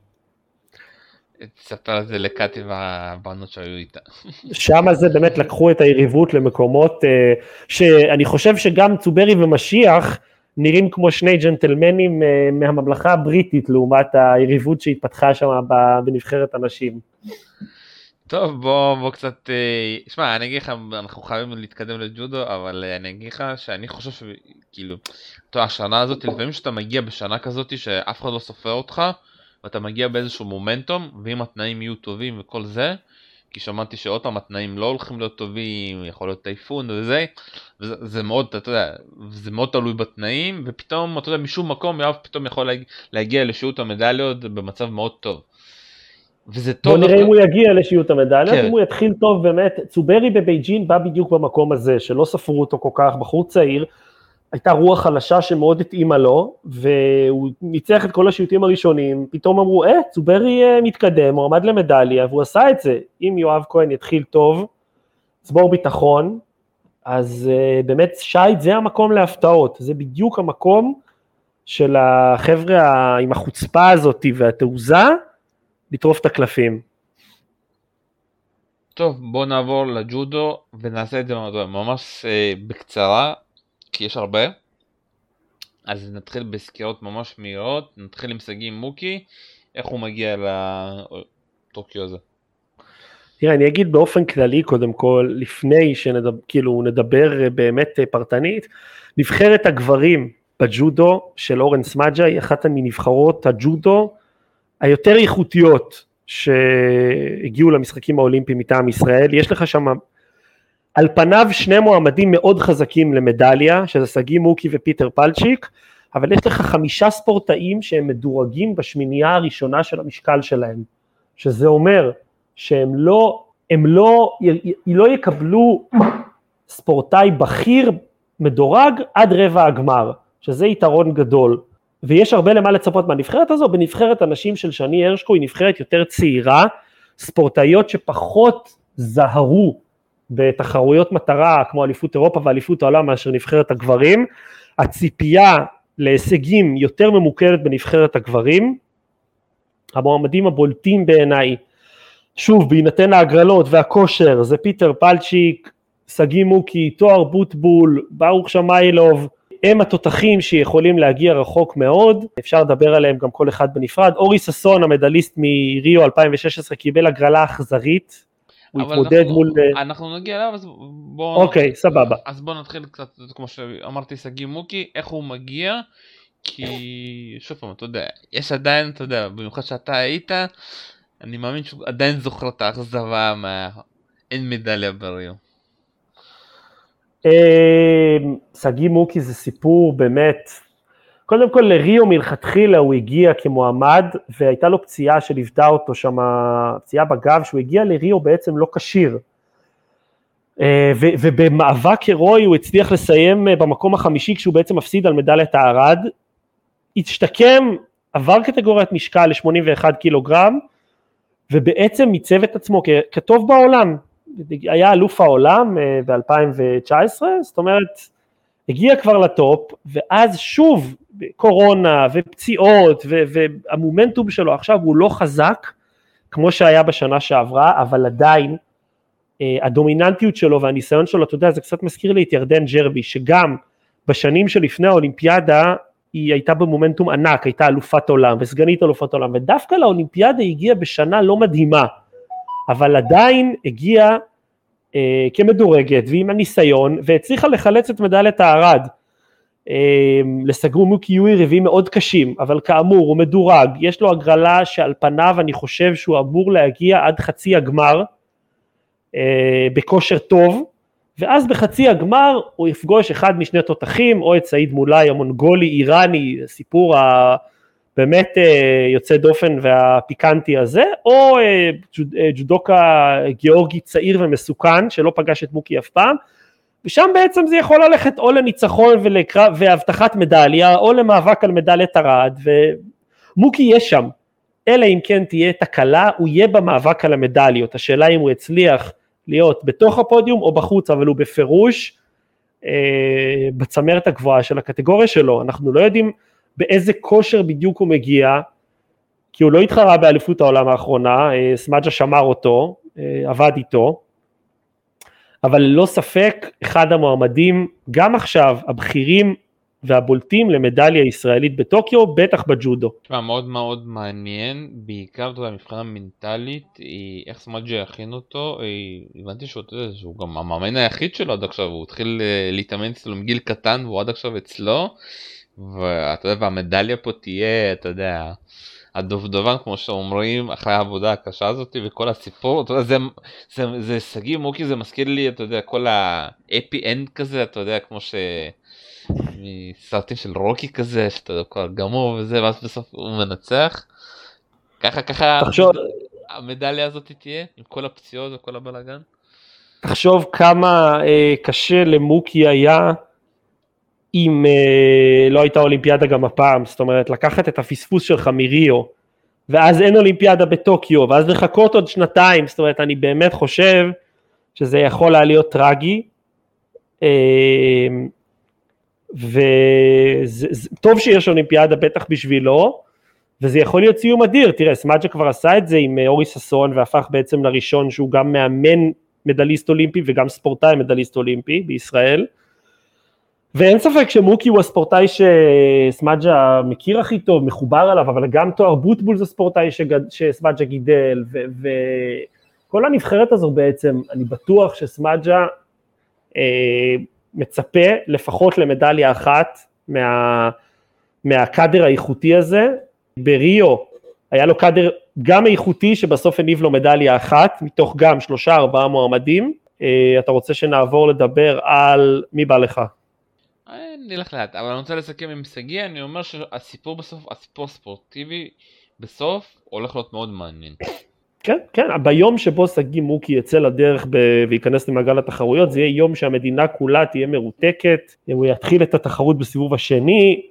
תספר על זה לקטי והבנות שהיו איתה. שם זה באמת לקחו את היריבות למקומות אה, שאני חושב שגם צוברי ומשיח נראים כמו שני ג'נטלמנים אה, מהממלכה הבריטית לעומת היריבות שהתפתחה שם בנבחרת הנשים. טוב בוא בוא קצת אה, שמע אני אגיד לך אנחנו חייבים להתקדם לג'ודו אבל אני אגיד לך שאני חושב שכאילו השנה הזאת לפעמים שאתה מגיע בשנה כזאת שאף אחד לא סופר אותך ואתה מגיע באיזשהו מומנטום, ואם התנאים יהיו טובים וכל זה, כי שמעתי שעוד פעם התנאים לא הולכים להיות טובים, יכול להיות טייפון וזה, וזה זה מאוד, אתה יודע, זה מאוד תלוי בתנאים, ופתאום, אתה יודע, משום מקום יואב פתאום יכול להגיע, להגיע לשיעוט המדליות במצב מאוד טוב. וזה טוב. בוא נראה אם הוא יגיע לשיעוט המדליות, כן. אם הוא יתחיל טוב באמת, צוברי בבייג'ין בא בדיוק במקום הזה, שלא ספרו אותו כל כך, בחור צעיר, הייתה רוח חלשה שמאוד התאימה לו, והוא ניצח את כל השיוטים הראשונים, פתאום אמרו, אה, צוברי אה, מתקדם, הוא עמד למדליה, והוא עשה את זה. אם יואב כהן יתחיל טוב, צבור ביטחון, אז uh, באמת שייט זה המקום להפתעות, זה בדיוק המקום של החבר'ה עם החוצפה הזאת והתעוזה, לטרוף את הקלפים. טוב, בוא נעבור לג'ודו ונעשה את זה ממש uh, בקצרה. כי יש הרבה. אז נתחיל בסקירות ממש מהירות, נתחיל עם שגיא מוקי, איך הוא מגיע לטוקיו הזה. תראה, אני אגיד באופן כללי קודם כל, לפני שנדבר, כאילו נדבר באמת פרטנית, נבחרת הגברים בג'ודו של אורן סמאג'ה היא אחת מנבחרות הג'ודו היותר איכותיות שהגיעו למשחקים האולימפיים מטעם ישראל, יש לך שם על פניו שני מועמדים מאוד חזקים למדליה, שזה שגיא מוקי ופיטר פלצ'יק, אבל יש לך חמישה ספורטאים שהם מדורגים בשמינייה הראשונה של המשקל שלהם, שזה אומר שהם לא, הם לא, לא יקבלו ספורטאי בכיר מדורג עד רבע הגמר, שזה יתרון גדול. ויש הרבה למה לצפות מהנבחרת הזו, בנבחרת הנשים של שני הרשקו היא נבחרת יותר צעירה, ספורטאיות שפחות זהרו בתחרויות מטרה כמו אליפות אירופה ואליפות העולם מאשר נבחרת הגברים, הציפייה להישגים יותר ממוקדת בנבחרת הגברים, המועמדים הבולטים בעיניי, שוב בהינתן ההגרלות והכושר זה פיטר פלצ'יק, שגיא מוקי, תואר בוטבול, ברוך שמיילוב, הם התותחים שיכולים להגיע רחוק מאוד, אפשר לדבר עליהם גם כל אחד בנפרד, אורי ששון המדליסט מריו 2016 קיבל הגרלה אכזרית הוא התמודד מול... אה, אנחנו נגיע אליו, אז בואו... אוקיי, סבבה. אז בואו נתחיל קצת, כמו שאמרתי, שגיא מוקי, איך הוא מגיע, כי שוב פעם, אתה יודע, יש עדיין, אתה יודע, במיוחד שאתה היית, אני מאמין שהוא עדיין זוכר את האכזבה מה... אין מדליה בריו. אה, שגיא מוקי זה סיפור באמת קודם כל לריו מלכתחילה הוא הגיע כמועמד והייתה לו פציעה שליוותה אותו שם, פציעה בגב, שהוא הגיע לריו בעצם לא כשיר. אה, ובמאבק הירואי הוא הצליח לסיים אה, במקום החמישי כשהוא בעצם מפסיד על מדליית הארד, השתקם, עבר קטגוריית משקל ל-81 קילוגרם, ובעצם מיצב את עצמו כטוב בעולם, היה אלוף העולם אה, ב-2019, זאת אומרת הגיע כבר לטופ, ואז שוב קורונה ופציעות והמומנטום שלו עכשיו הוא לא חזק כמו שהיה בשנה שעברה, אבל עדיין אה, הדומיננטיות שלו והניסיון שלו, אתה יודע, זה קצת מזכיר לי את ירדן ג'רבי, שגם בשנים שלפני האולימפיאדה היא הייתה במומנטום ענק, הייתה אלופת עולם וסגנית אלופת עולם, ודווקא לאולימפיאדה הגיעה בשנה לא מדהימה, אבל עדיין הגיעה אה, כמדורגת ועם הניסיון, והצליחה לחלץ את מדליית הארד. אה, לסגרו מוקי יואי ריבים מאוד קשים, אבל כאמור הוא מדורג, יש לו הגרלה שעל פניו אני חושב שהוא אמור להגיע עד חצי הגמר אה, בכושר טוב, ואז בחצי הגמר הוא יפגוש אחד משני תותחים, או את סעיד מולאי המונגולי איראני, סיפור הבאמת אה, יוצא דופן והפיקנטי הזה, או אה, ג'ודוקה גיאורגי צעיר ומסוכן שלא פגש את מוקי אף פעם, ושם בעצם זה יכול ללכת או לניצחון ולקרב, והבטחת מדליה, או למאבק על מדליית ארד, ומוקי יהיה שם, אלא אם כן תהיה תקלה, הוא יהיה במאבק על המדליות, השאלה אם הוא יצליח להיות בתוך הפודיום או בחוץ, אבל הוא בפירוש אה, בצמרת הגבוהה של הקטגוריה שלו, אנחנו לא יודעים באיזה כושר בדיוק הוא מגיע, כי הוא לא התחרה באליפות העולם האחרונה, אה, סמג'ה שמר אותו, אה, עבד איתו, אבל ללא ספק אחד המועמדים, גם עכשיו, הבכירים והבולטים למדליה ישראלית בטוקיו, בטח בג'ודו. תשמע, מאוד מאוד מעניין, בעיקר, אתה יודע, מבחינה מנטלית, איך סמאג'ה יכין אותו, הבנתי שהוא גם המאמן היחיד שלו עד עכשיו, הוא התחיל אה, להתאמן אצלו מגיל קטן והוא עד עכשיו אצלו, ואתה יודע, והמדליה פה תהיה, אתה יודע, הדובדבן כמו שאומרים אחרי העבודה הקשה הזאת וכל הסיפור אתה יודע זה זה זה שגיא מוקי זה מזכיר לי אתה יודע כל הפי אנד כזה אתה יודע כמו ש... מסרטים של רוקי כזה שאתה יודע כבר גמור וזה ואז בסוף הוא מנצח. ככה ככה תחשוב... המדליה הזאת תהיה עם כל הפציעות וכל הבלאגן. תחשוב כמה אה, קשה למוקי היה אם אה, לא הייתה אולימפיאדה גם הפעם, זאת אומרת לקחת את הפספוס שלך מריו ואז אין אולימפיאדה בטוקיו ואז לחכות עוד שנתיים, זאת אומרת אני באמת חושב שזה יכול היה להיות טרגי. אה, וטוב שיש אולימפיאדה בטח בשבילו, וזה יכול להיות סיום אדיר, תראה סמאג'ה כבר עשה את זה עם אה, אורי ששון והפך בעצם לראשון שהוא גם מאמן מדליסט אולימפי וגם ספורטאי מדליסט אולימפי בישראל, ואין ספק שמוקי הוא הספורטאי שסמאג'ה מכיר הכי טוב, מחובר אליו, אבל גם תואר בוטבול זה ספורטאי שגד... שסמאג'ה גידל, וכל הנבחרת הזו בעצם, אני בטוח שסמאג'ה אה, מצפה לפחות למדליה אחת מה, מהקאדר האיכותי הזה. בריו היה לו קאדר גם איכותי שבסוף הניב לו מדליה אחת, מתוך גם שלושה ארבעה מועמדים. אה, אתה רוצה שנעבור לדבר על מי בא לך? נלך לאט, אבל אני רוצה לסכם עם שגיא, אני אומר שהסיפור בסוף, הסיפור הספורטיבי בסוף הולך להיות מאוד מעניין. כן, כן, ביום שבו שגיא מוקי יצא לדרך ב... וייכנס למעגל התחרויות, זה יהיה יום שהמדינה כולה תהיה מרותקת, הוא יתחיל את התחרות בסיבוב השני,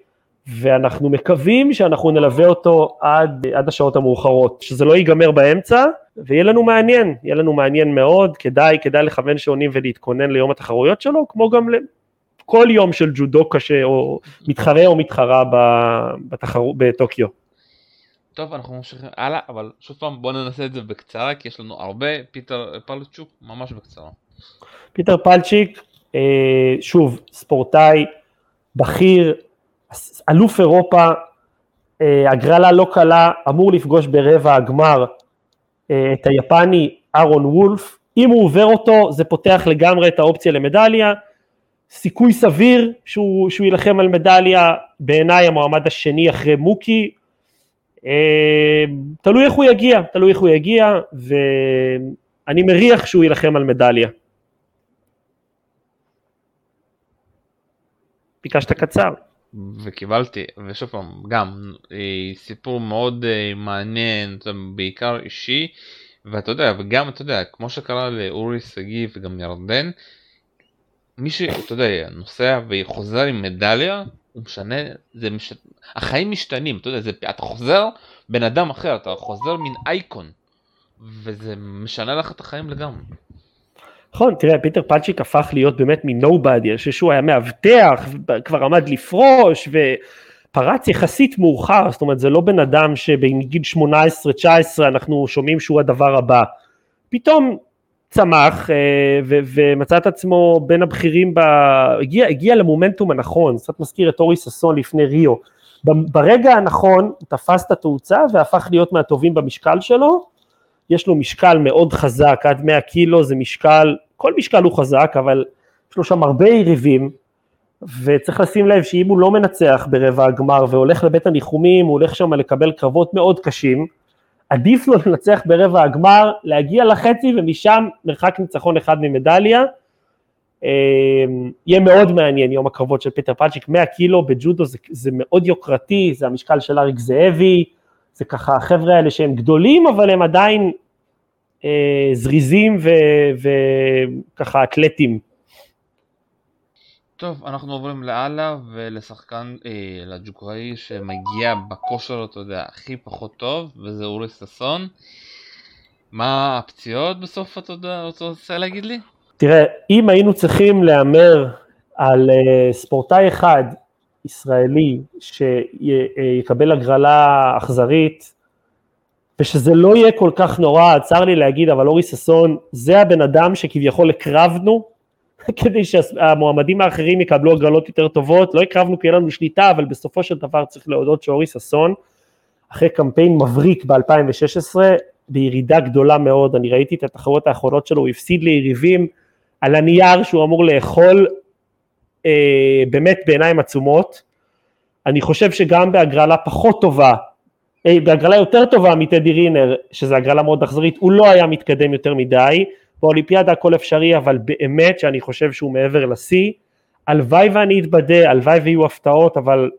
ואנחנו מקווים שאנחנו נלווה אותו עד, עד השעות המאוחרות, שזה לא ייגמר באמצע, ויהיה לנו מעניין, יהיה לנו מעניין מאוד, כדאי, כדאי לכוון שעונים ולהתכונן ליום התחרויות שלו, כמו גם כל יום של ג'ודו קשה, או מתחרה או מתחרה בתחרות, בטוקיו. טוב אנחנו ממשיכים הלאה אבל שוב פעם בוא ננסה את זה בקצרה כי יש לנו הרבה פיטר פלצ'יק ממש בקצרה. פיטר פלצ'יק אה, שוב ספורטאי בכיר אלוף אירופה אה, הגרלה לא קלה אמור לפגוש ברבע הגמר אה, את היפני אהרון וולף אם הוא עובר אותו זה פותח לגמרי את האופציה למדליה סיכוי סביר שהוא, שהוא יילחם על מדליה בעיניי המועמד השני אחרי מוקי אה, תלוי איך הוא יגיע, תלוי איך הוא יגיע, ואני מריח שהוא יילחם על מדליה. ביקשת קצר. וקיבלתי, ושוב פעם, גם אה, סיפור מאוד אה, מעניין, בעיקר אישי, ואתה יודע, וגם אתה יודע, כמו שקרה לאורי שגיא וגם ירדן, מי שאתה יודע, נוסע וחוזר עם מדליה, הוא משנה, זה מש... החיים משתנים, אתה יודע, זה, אתה חוזר בן אדם אחר, אתה חוזר מין אייקון, וזה משנה לך את החיים לגמרי. נכון, תראה, פיטר פלצ'יק הפך להיות באמת מנובדי, אני חושב שהוא היה מאבטח, כבר עמד לפרוש, ופרץ יחסית מאוחר, זאת אומרת, זה לא בן אדם שבגיל 18-19 אנחנו שומעים שהוא הדבר הבא. פתאום צמח אה, ומצא את עצמו בין הבכירים, ב... הגיע, הגיע למומנטום הנכון, קצת מזכיר את אורי ששון לפני ריו. ברגע הנכון הוא תפס את התאוצה והפך להיות מהטובים במשקל שלו, יש לו משקל מאוד חזק, עד 100 קילו זה משקל, כל משקל הוא חזק, אבל יש לו שם הרבה יריבים, וצריך לשים לב שאם הוא לא מנצח ברבע הגמר והולך לבית הניחומים, הוא הולך שם לקבל קרבות מאוד קשים, עדיף לו לנצח ברבע הגמר, להגיע לחצי ומשם מרחק ניצחון אחד ממדליה. אמ, יהיה מאוד מעניין יום הקרבות של פטר פלצ'יק, 100 קילו בג'ודו זה, זה מאוד יוקרתי, זה המשקל של אריק זאבי, זה ככה החבר'ה האלה שהם גדולים אבל הם עדיין אה, זריזים וככה אתלטים. טוב, אנחנו עוברים לאללה ולשחקן, אה, לג'וקראי שמגיע בכושר, אתה יודע, הכי פחות טוב, וזה אורי ששון. מה הפציעות בסוף, אתה יודע, אתה רוצה להגיד לי? תראה, אם היינו צריכים להמר על uh, ספורטאי אחד ישראלי שיקבל הגרלה אכזרית, ושזה לא יהיה כל כך נורא, צר לי להגיד, אבל אורי ששון זה הבן אדם שכביכול הקרבנו כדי שהמועמדים האחרים יקבלו הגרלות יותר טובות, לא הקרבנו כי אין לנו שליטה, אבל בסופו של דבר צריך להודות שאורי ששון, אחרי קמפיין מבריק ב-2016, בירידה גדולה מאוד, אני ראיתי את התחרות האחרונות שלו, הוא הפסיד ליריבים על הנייר שהוא אמור לאכול אה, באמת בעיניים עצומות, אני חושב שגם בהגרלה פחות טובה, אה, בהגרלה יותר טובה מטדי רינר, שזו הגרלה מאוד אכזרית, הוא לא היה מתקדם יותר מדי, באולימפיאדה הכל אפשרי, אבל באמת שאני חושב שהוא מעבר לשיא. הלוואי ואני אתבדה, הלוואי ויהיו הפתעות, אבל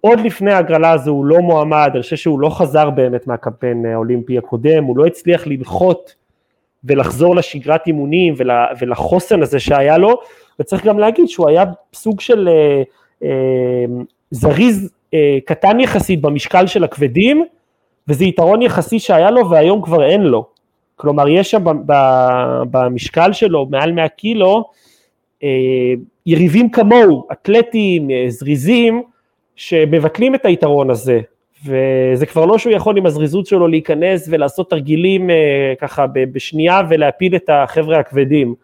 עוד לפני ההגרלה הזו הוא לא מועמד, אני חושב שהוא לא חזר באמת מהקמפיין האולימפי הקודם, הוא לא הצליח לנחות ולחזור לשגרת אימונים ול, ולחוסן הזה שהיה לו, וצריך גם להגיד שהוא היה סוג של אה, אה, זריז אה, קטן יחסית במשקל של הכבדים, וזה יתרון יחסי שהיה לו והיום כבר אין לו. כלומר יש שם במשקל שלו מעל 100 קילו אה, יריבים כמוהו, אתלטים, אה, זריזים, שמבטלים את היתרון הזה, וזה כבר לא שהוא יכול עם הזריזות שלו להיכנס ולעשות תרגילים אה, ככה בשנייה ולהפיל את החבר'ה הכבדים.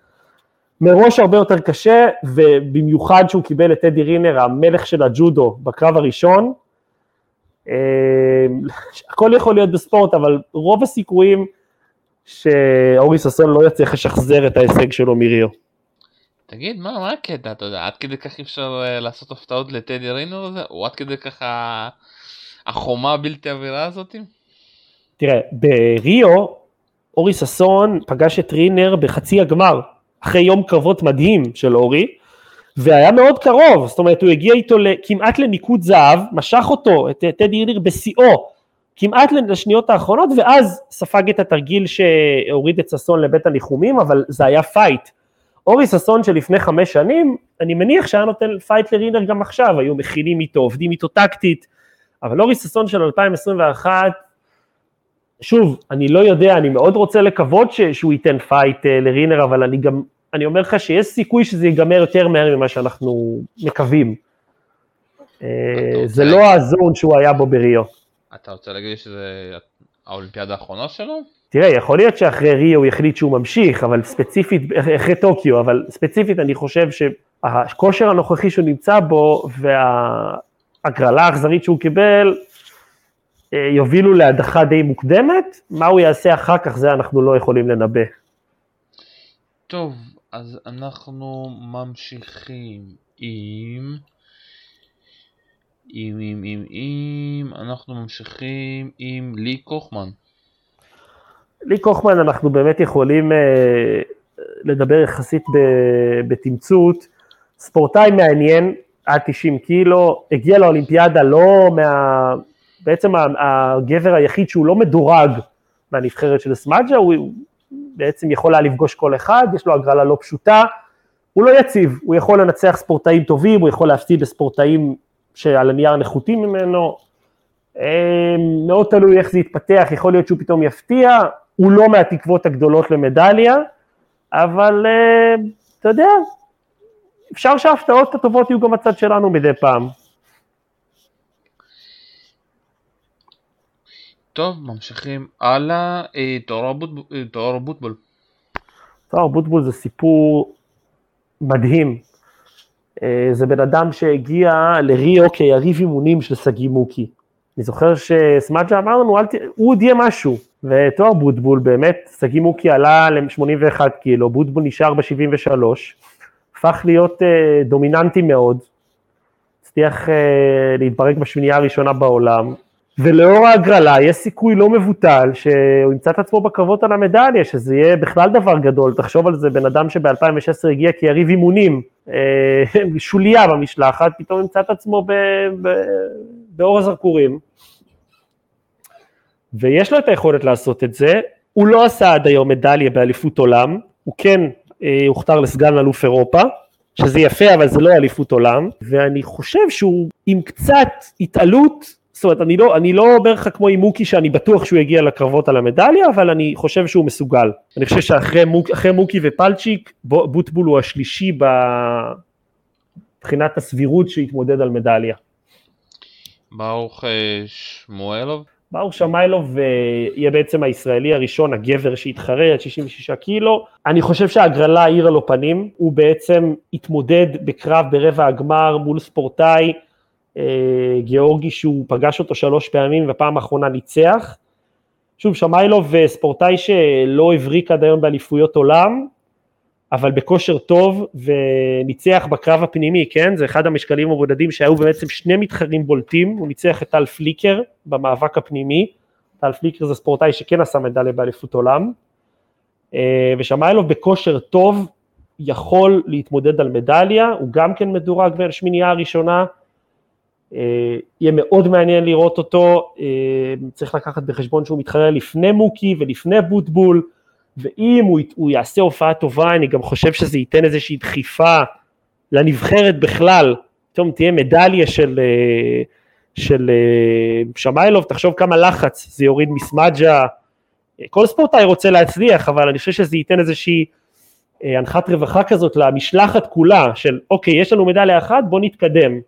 מראש הרבה יותר קשה, ובמיוחד שהוא קיבל את טדי רינר, המלך של הג'ודו, בקרב הראשון. הכל יכול להיות בספורט, אבל רוב הסיכויים שאורי ששון לא יצליח לשחזר את ההישג שלו מריו. תגיד, מה, מה הקטע, אתה יודע, עד כדי כך אפשר uh, לעשות הפתעות לטדי רינור הזה? או עד כדי כך החומה הבלתי עבירה הזאת? תראה, בריו, אורי ששון פגש את רינר בחצי הגמר, אחרי יום קרבות מדהים של אורי, והיה מאוד קרוב, זאת אומרת הוא הגיע איתו כמעט לניקוד זהב, משך אותו, את טדי רינר בשיאו, כמעט לשניות האחרונות, ואז ספג את התרגיל שהוריד את ששון לבית הניחומים, אבל זה היה פייט. אורי ששון שלפני חמש שנים, אני מניח שהיה נותן פייט לרינר גם עכשיו, היו מכינים איתו, עובדים איתו טקטית, אבל אורי ששון של 2021, שוב, אני לא יודע, אני מאוד רוצה לקוות ש, שהוא ייתן פייט uh, לרינר, אבל אני גם, אני אומר לך שיש סיכוי שזה ייגמר יותר מהר ממה שאנחנו מקווים. Uh, זה לא הזון שהוא היה בו בריו. אתה רוצה להגיד שזה האולימפיאדה האחרונה שלו? תראה, יכול להיות שאחרי ריו הוא יחליט שהוא ממשיך, אבל ספציפית, אחרי טוקיו, אבל ספציפית אני חושב שהכושר הנוכחי שהוא נמצא בו וההגרלה האכזרית שהוא קיבל, אה, יובילו להדחה די מוקדמת, מה הוא יעשה אחר כך זה אנחנו לא יכולים לנבא. טוב, אז אנחנו ממשיכים עם... אם, אם, אם, אם, אנחנו ממשיכים עם לי קוכמן. לי קוכמן אנחנו באמת יכולים אה, לדבר יחסית בתמצות, ספורטאי מעניין, עד 90 קילו, הגיע לאולימפיאדה לא מה... בעצם הגבר היחיד שהוא לא מדורג מהנבחרת של סמאג'ה, הוא בעצם יכול היה לפגוש כל אחד, יש לו הגרלה לא פשוטה, הוא לא יציב, הוא יכול לנצח ספורטאים טובים, הוא יכול להפסיד לספורטאים שעל הנייר נחותים ממנו, אה, מאוד תלוי איך זה יתפתח, יכול להיות שהוא פתאום יפתיע, הוא לא מהתקוות הגדולות למדליה, אבל אה, אתה יודע, אפשר שההפתעות הטובות יהיו גם בצד שלנו מדי פעם. טוב, ממשיכים הלאה, אה, תואר אבוטבול. טוהר בוטבול זה סיפור מדהים. אה, זה בן אדם שהגיע לריו כיריב אימונים של סגי מוקי. אני זוכר שסמאג'ה אמר לנו, ת... הוא עוד יהיה משהו. וטוהר בוטבול, באמת, שגיא מוקי עלה ל-81 קילו, בוטבול נשאר ב-73, הפך להיות uh, דומיננטי מאוד, הצליח uh, להתברג בשמינייה הראשונה בעולם, ולאור ההגרלה יש סיכוי לא מבוטל שהוא ימצא את עצמו בקרבות על המדליה, שזה יהיה בכלל דבר גדול, תחשוב על זה, בן אדם שב-2016 הגיע כיריב אימונים, שוליה במשלחת, פתאום ימצא את עצמו ב- ב- באור הזרקורים. ויש לו את היכולת לעשות את זה, הוא לא עשה עד היום מדליה באליפות עולם, הוא כן אה, הוכתר לסגן אלוף אירופה, שזה יפה אבל זה לא אליפות עולם, ואני חושב שהוא עם קצת התעלות זאת אומרת, אני לא, אני לא אומר לך כמו עם מוקי שאני בטוח שהוא יגיע לקרבות על המדליה, אבל אני חושב שהוא מסוגל. אני חושב שאחרי מוק, מוקי ופלצ'יק, בוטבול הוא השלישי מבחינת הסבירות שיתמודד על מדליה. ברוך אה, שמואלוב? ברוך שמיילוב אה, יהיה בעצם הישראלי הראשון, הגבר שיתחרה עד 66 קילו. אני חושב שההגרלה האירה לו פנים, הוא בעצם התמודד בקרב ברבע הגמר מול ספורטאי גיאורגי שהוא פגש אותו שלוש פעמים ופעם אחרונה ניצח. שוב, שמיילוב אה, ספורטאי שלא הבריק עד היום באליפויות עולם, אבל בכושר טוב וניצח בקרב הפנימי, כן? זה אחד המשקלים הבודדים שהיו בעצם שני מתחרים בולטים, הוא ניצח את טל פליקר במאבק הפנימי, טל פליקר זה ספורטאי שכן עשה מדליה באליפות עולם, אה, ושמיילוב בכושר טוב יכול להתמודד על מדליה, הוא גם כן מדורג בין השמינייה הראשונה, אה, יהיה מאוד מעניין לראות אותו, אה, צריך לקחת בחשבון שהוא מתחרה לפני מוקי ולפני בוטבול, ואם הוא, הוא יעשה הופעה טובה, אני גם חושב שזה ייתן איזושהי דחיפה לנבחרת בכלל, פתאום תהיה מדליה של, אה, של שמיילוב, תחשוב כמה לחץ זה יוריד מסמג'ה, כל ספורטאי רוצה להצליח, אבל אני חושב שזה ייתן איזושהי הנחת רווחה כזאת למשלחת כולה, של אוקיי, יש לנו מדליה אחת, בוא נתקדם, אה,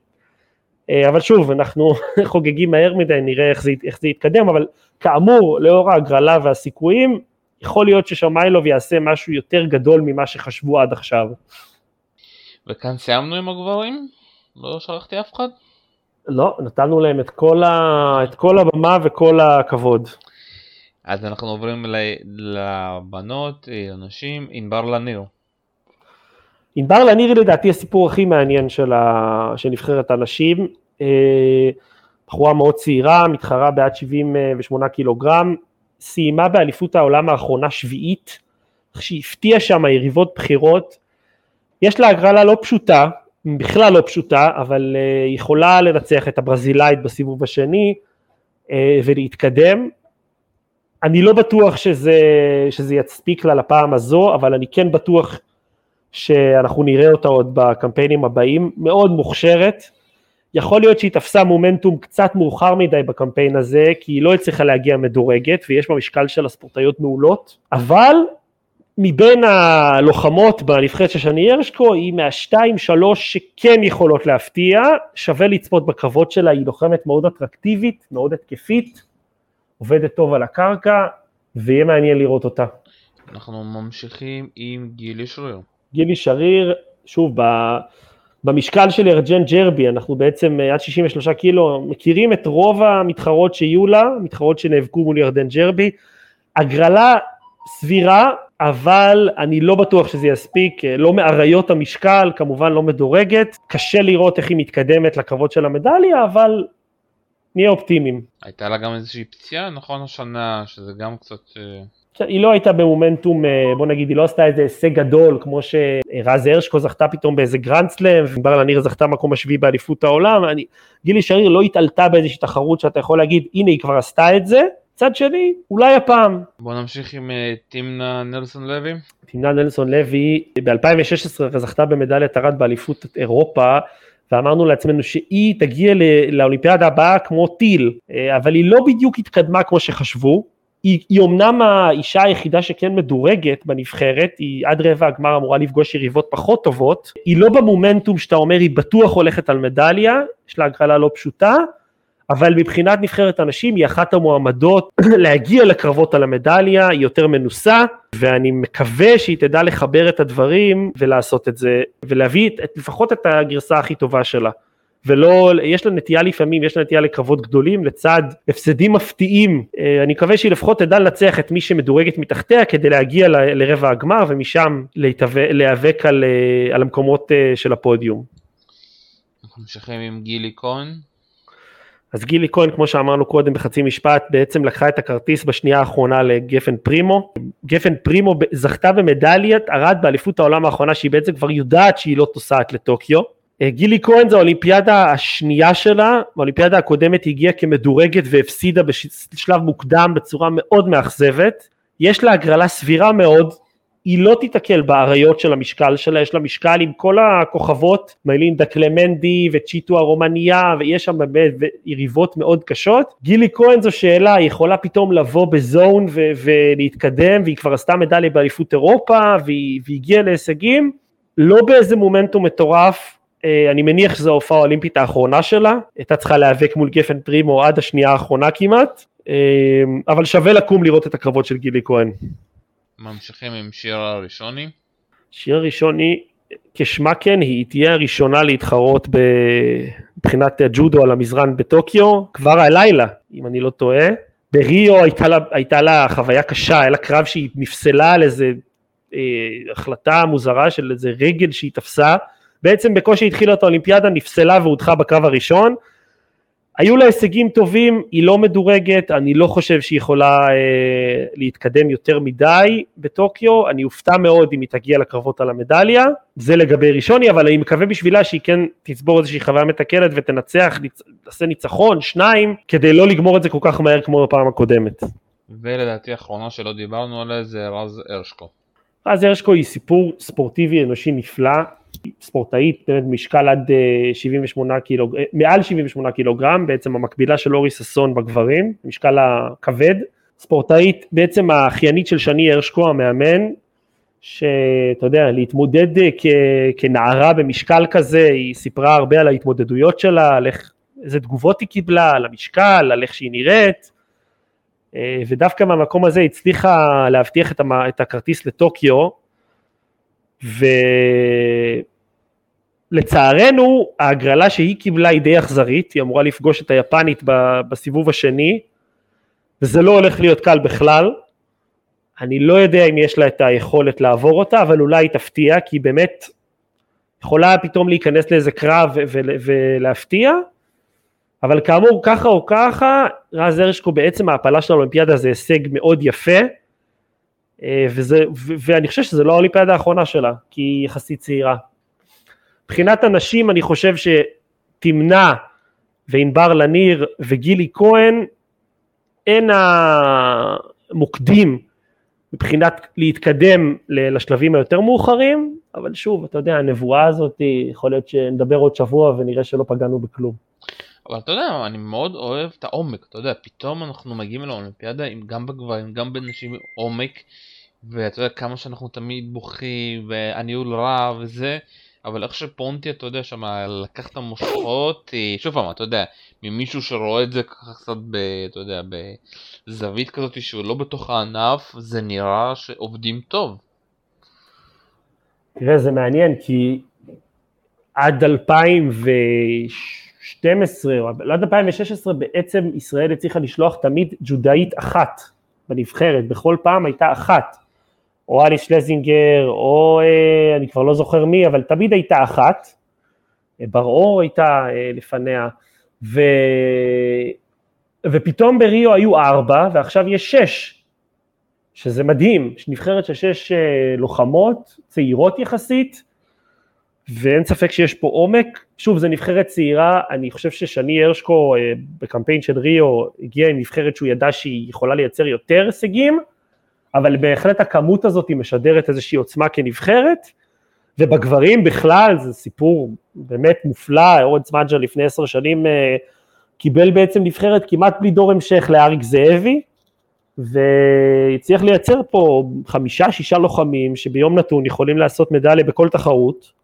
אבל שוב, אנחנו חוגגים מהר מדי, נראה איך זה, איך זה יתקדם, אבל כאמור, לאור ההגרלה והסיכויים, יכול להיות ששמיילוב יעשה משהו יותר גדול ממה שחשבו עד עכשיו. וכאן סיימנו עם הגברים? לא שכחתי אף אחד? לא, נתנו להם את כל, ה... את כל הבמה וכל הכבוד. אז אנחנו עוברים לבנות, לנשים, ענבר לניר. ענבר לניר לדעתי הסיפור הכי מעניין של. של נבחרת הנשים, אה, בחורה מאוד צעירה, מתחרה בעד 78 קילוגרם, סיימה באליפות העולם האחרונה שביעית, שהפתיעה שם יריבות בחירות, יש לה הגרלה לא פשוטה, בכלל לא פשוטה, אבל אה, יכולה לנצח את הברזילאית בסיבוב השני אה, ולהתקדם. אני לא בטוח שזה, שזה יספיק לה לפעם הזו, אבל אני כן בטוח שאנחנו נראה אותה עוד בקמפיינים הבאים, מאוד מוכשרת, יכול להיות שהיא תפסה מומנטום קצת מאוחר מדי בקמפיין הזה, כי היא לא הצליחה להגיע מדורגת, ויש במשקל של הספורטאיות מעולות, אבל מבין הלוחמות בנבחרת של שני הרשקו, היא מהשתיים שלוש שכן יכולות להפתיע, שווה לצפות בקרבות שלה, היא לוחמת מאוד אטרקטיבית, מאוד התקפית, עובדת טוב על הקרקע, ויהיה מעניין לראות אותה. אנחנו ממשיכים עם גילי שריר. גילי שריר, שוב, במשקל של ירג'ן ג'רבי, אנחנו בעצם אה, עד 63 קילו מכירים את רוב המתחרות שיהיו לה, מתחרות שנאבקו מול ירדן ג'רבי, הגרלה סבירה, אבל אני לא בטוח שזה יספיק, אה, לא מאריות המשקל, כמובן לא מדורגת, קשה לראות איך היא מתקדמת לקרבות של המדליה, אבל נהיה אופטימיים. הייתה לה גם איזושהי פציעה, נכון השנה, שזה גם קצת... אה, היא לא הייתה במומנטום, אה, בוא נגיד, היא לא עשתה איזה הישג גדול, כמו שרז הרשקו זכתה פתאום באיזה גרנד סלאם, וענבר לניר זכתה מקום השביעי באליפות העולם, אני, גילי שריר לא התעלתה באיזושהי תחרות שאתה יכול להגיד, הנה היא כבר עשתה את זה, מצד שני, אולי הפעם. בוא נמשיך עם uh, תימנה נלסון לוי. תימנה נלסון לוי, ב-2016 זכתה במדליית ארד באליפות אירופה, ואמרנו לעצמנו שהיא תגיע לאולימפיאדה הבאה כמו טיל, אה, אבל היא לא בדיוק התקדמה כמו שחשבו, היא, היא אומנם האישה היחידה שכן מדורגת בנבחרת, היא עד רבע הגמר אמורה לפגוש יריבות פחות טובות, היא לא במומנטום שאתה אומר היא בטוח הולכת על מדליה, יש לה הגרלה לא פשוטה, אבל מבחינת נבחרת הנשים היא אחת המועמדות להגיע לקרבות על המדליה, היא יותר מנוסה, ואני מקווה שהיא תדע לחבר את הדברים ולעשות את זה, ולהביא את, לפחות את הגרסה הכי טובה שלה. ולא, יש לה נטייה לפעמים, יש לה נטייה לקרבות גדולים לצד הפסדים מפתיעים. אה, אני מקווה שהיא לפחות תדע לנצח את מי שמדורגת מתחתיה כדי להגיע ל, לרבע הגמר ומשם להיאבק על, אה, על המקומות אה, של הפודיום. אנחנו ממשיכים עם גילי כהן. אז גילי כהן, כמו שאמרנו קודם בחצי משפט, בעצם לקחה את הכרטיס בשנייה האחרונה לגפן פרימו. גפן פרימו זכתה במדליית ארד באליפות העולם האחרונה, שהיא בעצם כבר יודעת שהיא לא טוסעת לטוקיו. אה, גילי כהן זו האולימפיאדה השנייה שלה, באולימפיאדה הקודמת היא הגיעה כמדורגת והפסידה בשלב מוקדם בצורה מאוד מאכזבת. יש לה הגרלה סבירה מאוד, היא לא תיתקל באריות של המשקל שלה, יש לה משקל עם כל הכוכבות, מיילין קלמנדי וצ'יטו הרומניה, ויש שם באמת יריבות מאוד קשות. גילי כהן זו שאלה, היא יכולה פתאום לבוא בזון ו- ולהתקדם, והיא כבר עשתה מדליה באליפות אירופה, והיא, והיא הגיעה להישגים, לא באיזה מומנטום מטורף, אני מניח שזו ההופעה האולימפית האחרונה שלה, הייתה צריכה להיאבק מול גפן פרימו עד השנייה האחרונה כמעט, אה, אבל שווה לקום לראות את הקרבות של גילי כהן. ממשיכים עם שירה ראשוני. שירה ראשוני, כשמה כן, היא תהיה הראשונה להתחרות מבחינת הג'ודו על המזרן בטוקיו, כבר הלילה, אם אני לא טועה. בריו הייתה לה, הייתה לה חוויה קשה, היה לה קרב שהיא נפסלה על איזה אה, החלטה מוזרה של איזה רגל שהיא תפסה, בעצם בקושי התחילה את האולימפיאדה, נפסלה והודחה בקרב הראשון. היו לה הישגים טובים, היא לא מדורגת, אני לא חושב שהיא יכולה אה, להתקדם יותר מדי בטוקיו, אני אופתע מאוד אם היא תגיע לקרבות על המדליה, זה לגבי ראשוני, אבל אני מקווה בשבילה שהיא כן תצבור איזושהי חוויה מתקנת ותנצח, תעשה ניצחון, שניים, כדי לא לגמור את זה כל כך מהר כמו בפעם הקודמת. ולדעתי האחרונה שלא דיברנו עליה זה רז הרשקו. רז הרשקו היא סיפור ספורטיבי אנושי נפלא, ספורטאית, באמת משקל עד 78 אה, קילוג... אה, מעל 78 קילוגרם, בעצם המקבילה של אורי ששון בגברים, משקל הכבד, ספורטאית בעצם האחיינית של שני הרשקו המאמן, שאתה יודע, להתמודד אה, כ... כנערה במשקל כזה, היא סיפרה הרבה על ההתמודדויות שלה, על איך, איזה תגובות היא קיבלה, על המשקל, על איך שהיא נראית, ודווקא מהמקום הזה הצליחה להבטיח את הכרטיס לטוקיו, ולצערנו ההגרלה שהיא קיבלה היא די אכזרית, היא אמורה לפגוש את היפנית בסיבוב השני, וזה לא הולך להיות קל בכלל. אני לא יודע אם יש לה את היכולת לעבור אותה, אבל אולי היא תפתיע, כי היא באמת יכולה פתאום להיכנס לאיזה קרב ולהפתיע, אבל כאמור ככה או ככה, רז הרשקו בעצם ההעפלה של האולימפיאדה זה הישג מאוד יפה, וזה, ו- ואני חושב שזה לא האולימפיאדה האחרונה שלה, כי היא יחסית צעירה. מבחינת הנשים אני חושב שתמנע וענבר לניר וגילי כהן אין המוקדים מבחינת להתקדם לשלבים היותר מאוחרים, אבל שוב, אתה יודע, הנבואה הזאת, יכול להיות שנדבר עוד שבוע ונראה שלא פגענו בכלום. אבל אתה יודע, אני מאוד אוהב את העומק, אתה יודע, פתאום אנחנו מגיעים לאולימפיאדה עם גם בגברים, גם בנשים עומק, ואתה יודע כמה שאנחנו תמיד בוכים, והניהול רע וזה, אבל איך שפונטי, אתה יודע, שם לקח את המושכות, אה, שוב פעם, אתה יודע, ממישהו שרואה את זה ככה קצת, ב, אתה יודע, בזווית כזאת שהוא לא בתוך הענף, זה נראה שעובדים טוב. תראה, זה מעניין, כי עד 2012, או עד 2016 בעצם ישראל הצליחה לשלוח תמיד ג'ודאית אחת בנבחרת, בכל פעם הייתה אחת. או אלי שלזינגר, או אה, אני כבר לא זוכר מי, אבל תמיד הייתה אחת, אה, בר אור הייתה אה, לפניה, ו... ופתאום בריו היו ארבע, ועכשיו יש שש, שזה מדהים, נבחרת של שש לוחמות, צעירות יחסית, ואין ספק שיש פה עומק, שוב זו נבחרת צעירה, אני חושב ששני הרשקו בקמפיין של ריו הגיע עם נבחרת שהוא ידע שהיא יכולה לייצר יותר הישגים, אבל בהחלט הכמות הזאת היא משדרת איזושהי עוצמה כנבחרת, ובגברים בכלל זה סיפור באמת מופלא, אורן סמג'ה לפני עשר שנים אה, קיבל בעצם נבחרת כמעט בלי דור המשך לאריק זאבי, והצליח לייצר פה חמישה, שישה לוחמים שביום נתון יכולים לעשות מדליה בכל תחרות.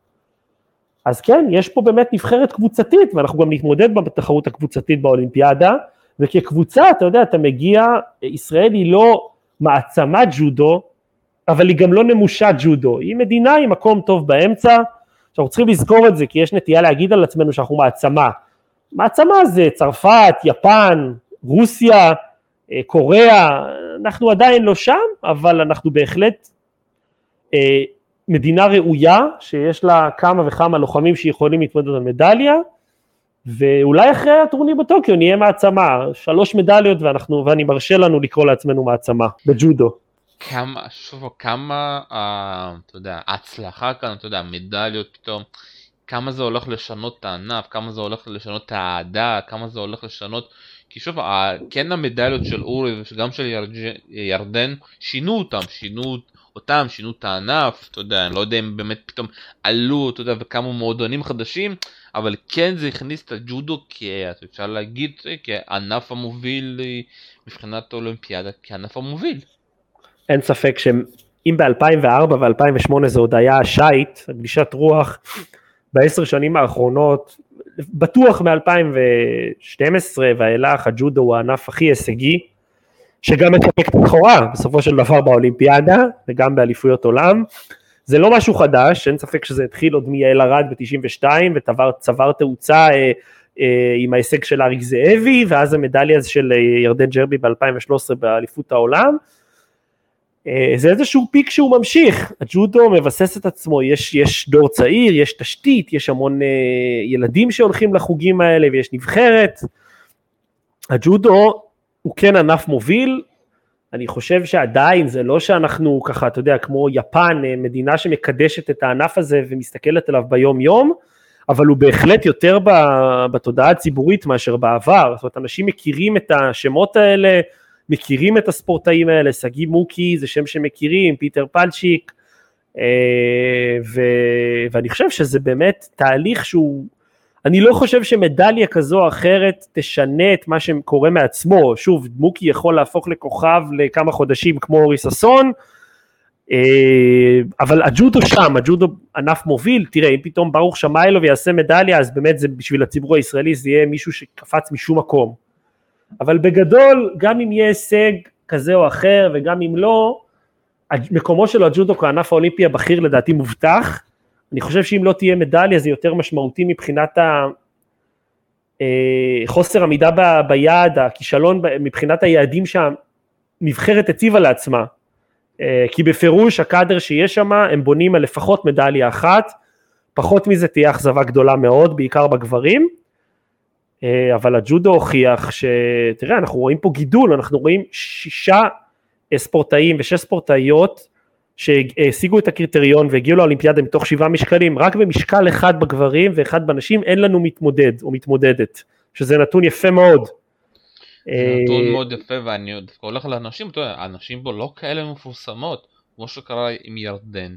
אז כן, יש פה באמת נבחרת קבוצתית, ואנחנו גם נתמודד בתחרות הקבוצתית באולימפיאדה, וכקבוצה, אתה יודע, אתה מגיע, ישראל היא לא מעצמת ג'ודו, אבל היא גם לא נמושת ג'ודו, היא מדינה עם מקום טוב באמצע, שאנחנו צריכים לזכור את זה, כי יש נטייה להגיד על עצמנו שאנחנו מעצמה. מעצמה זה צרפת, יפן, רוסיה, אה, קוריאה, אנחנו עדיין לא שם, אבל אנחנו בהחלט אה, מדינה ראויה, שיש לה כמה וכמה לוחמים שיכולים להתמודד על מדליה, ואולי אחרי הטורניר בטוקיו נהיה מעצמה, שלוש מדליות ואנחנו, ואני מרשה לנו לקרוא לעצמנו מעצמה, בג'ודו. כמה, שוב, כמה, אה, אתה יודע, ההצלחה כאן, אתה יודע, מדליות פתאום, כמה זה הולך לשנות את הענף, כמה זה הולך לשנות את האהדה, כמה זה הולך לשנות, כי שוב, כן המדליות של אורי וגם של ירדן, שינו אותם, שינו אותם, שינו את הענף, אתה יודע, אני לא יודע אם באמת פתאום עלו, אתה יודע, וכמה מועדונים חדשים, אבל כן זה הכניס את הג'ודו, אפשר להגיד, כענף המוביל אה, מבחינת האולימפיאדה, כענף המוביל. אין ספק שאם ב-2004 ו-2008 זה עוד היה השייט, גלישת רוח, בעשר שנים האחרונות, בטוח מ-2012 ואילך הג'ודו הוא הענף הכי הישגי, שגם מספק את הבכורה בסופו של דבר באולימפיאדה וגם באליפויות עולם. זה לא משהו חדש, אין ספק שזה התחיל עוד מיעל ארד ב-92 וצבר תאוצה אה, אה, עם ההישג של אריק זאבי ואז המדליה של אה, ירדן ג'רבי ב-2013 באליפות העולם. אה, זה איזשהו פיק שהוא ממשיך, הג'ודו מבסס את עצמו, יש, יש דור צעיר, יש תשתית, יש המון אה, ילדים שהולכים לחוגים האלה ויש נבחרת. הג'ודו הוא כן ענף מוביל, אני חושב שעדיין זה לא שאנחנו ככה, אתה יודע, כמו יפן, אה, מדינה שמקדשת את הענף הזה ומסתכלת עליו ביום יום, אבל הוא בהחלט יותר בתודעה הציבורית מאשר בעבר, זאת אומרת אנשים מכירים את השמות האלה, מכירים את הספורטאים האלה, שגיא מוקי זה שם שמכירים, פיטר פלצ'יק, אה, ו, ואני חושב שזה באמת תהליך שהוא, אני לא חושב שמדליה כזו או אחרת תשנה את מה שקורה מעצמו, שוב מוקי יכול להפוך לכוכב לכמה חודשים כמו אורי ששון, אה, אבל הג'ודו שם, הג'ודו ענף מוביל, תראה אם פתאום ברוך שמיילוב יעשה מדליה אז באמת זה בשביל הציבור הישראלי זה יהיה מישהו שקפץ משום מקום, אבל בגדול, גם אם יהיה הישג כזה או אחר, וגם אם לא, מקומו של הג'ודו כענף האולימפי הבכיר לדעתי מובטח. אני חושב שאם לא תהיה מדליה זה יותר משמעותי מבחינת ה... אה, עמידה ב, ביעד, הכישלון מבחינת היעדים שהנבחרת הציבה לעצמה. אה, כי בפירוש הקאדר שיש שם הם בונים על לפחות מדליה אחת, פחות מזה תהיה אכזבה גדולה מאוד, בעיקר בגברים. אה, אבל הג'ודו הוכיח ש... תראה, אנחנו רואים פה גידול, אנחנו רואים שישה ספורטאים ושש ספורטאיות שהשיגו את הקריטריון והגיעו לאולימפיאדה מתוך שבעה משקלים, רק במשקל אחד בגברים ואחד בנשים אין לנו מתמודד או מתמודדת, שזה נתון יפה מאוד. נתון אה, מאוד יפה ואני עוד הולך לאנשים, אתה יודע, הנשים פה לא כאלה מפורסמות, כמו שקרה עם ירדן.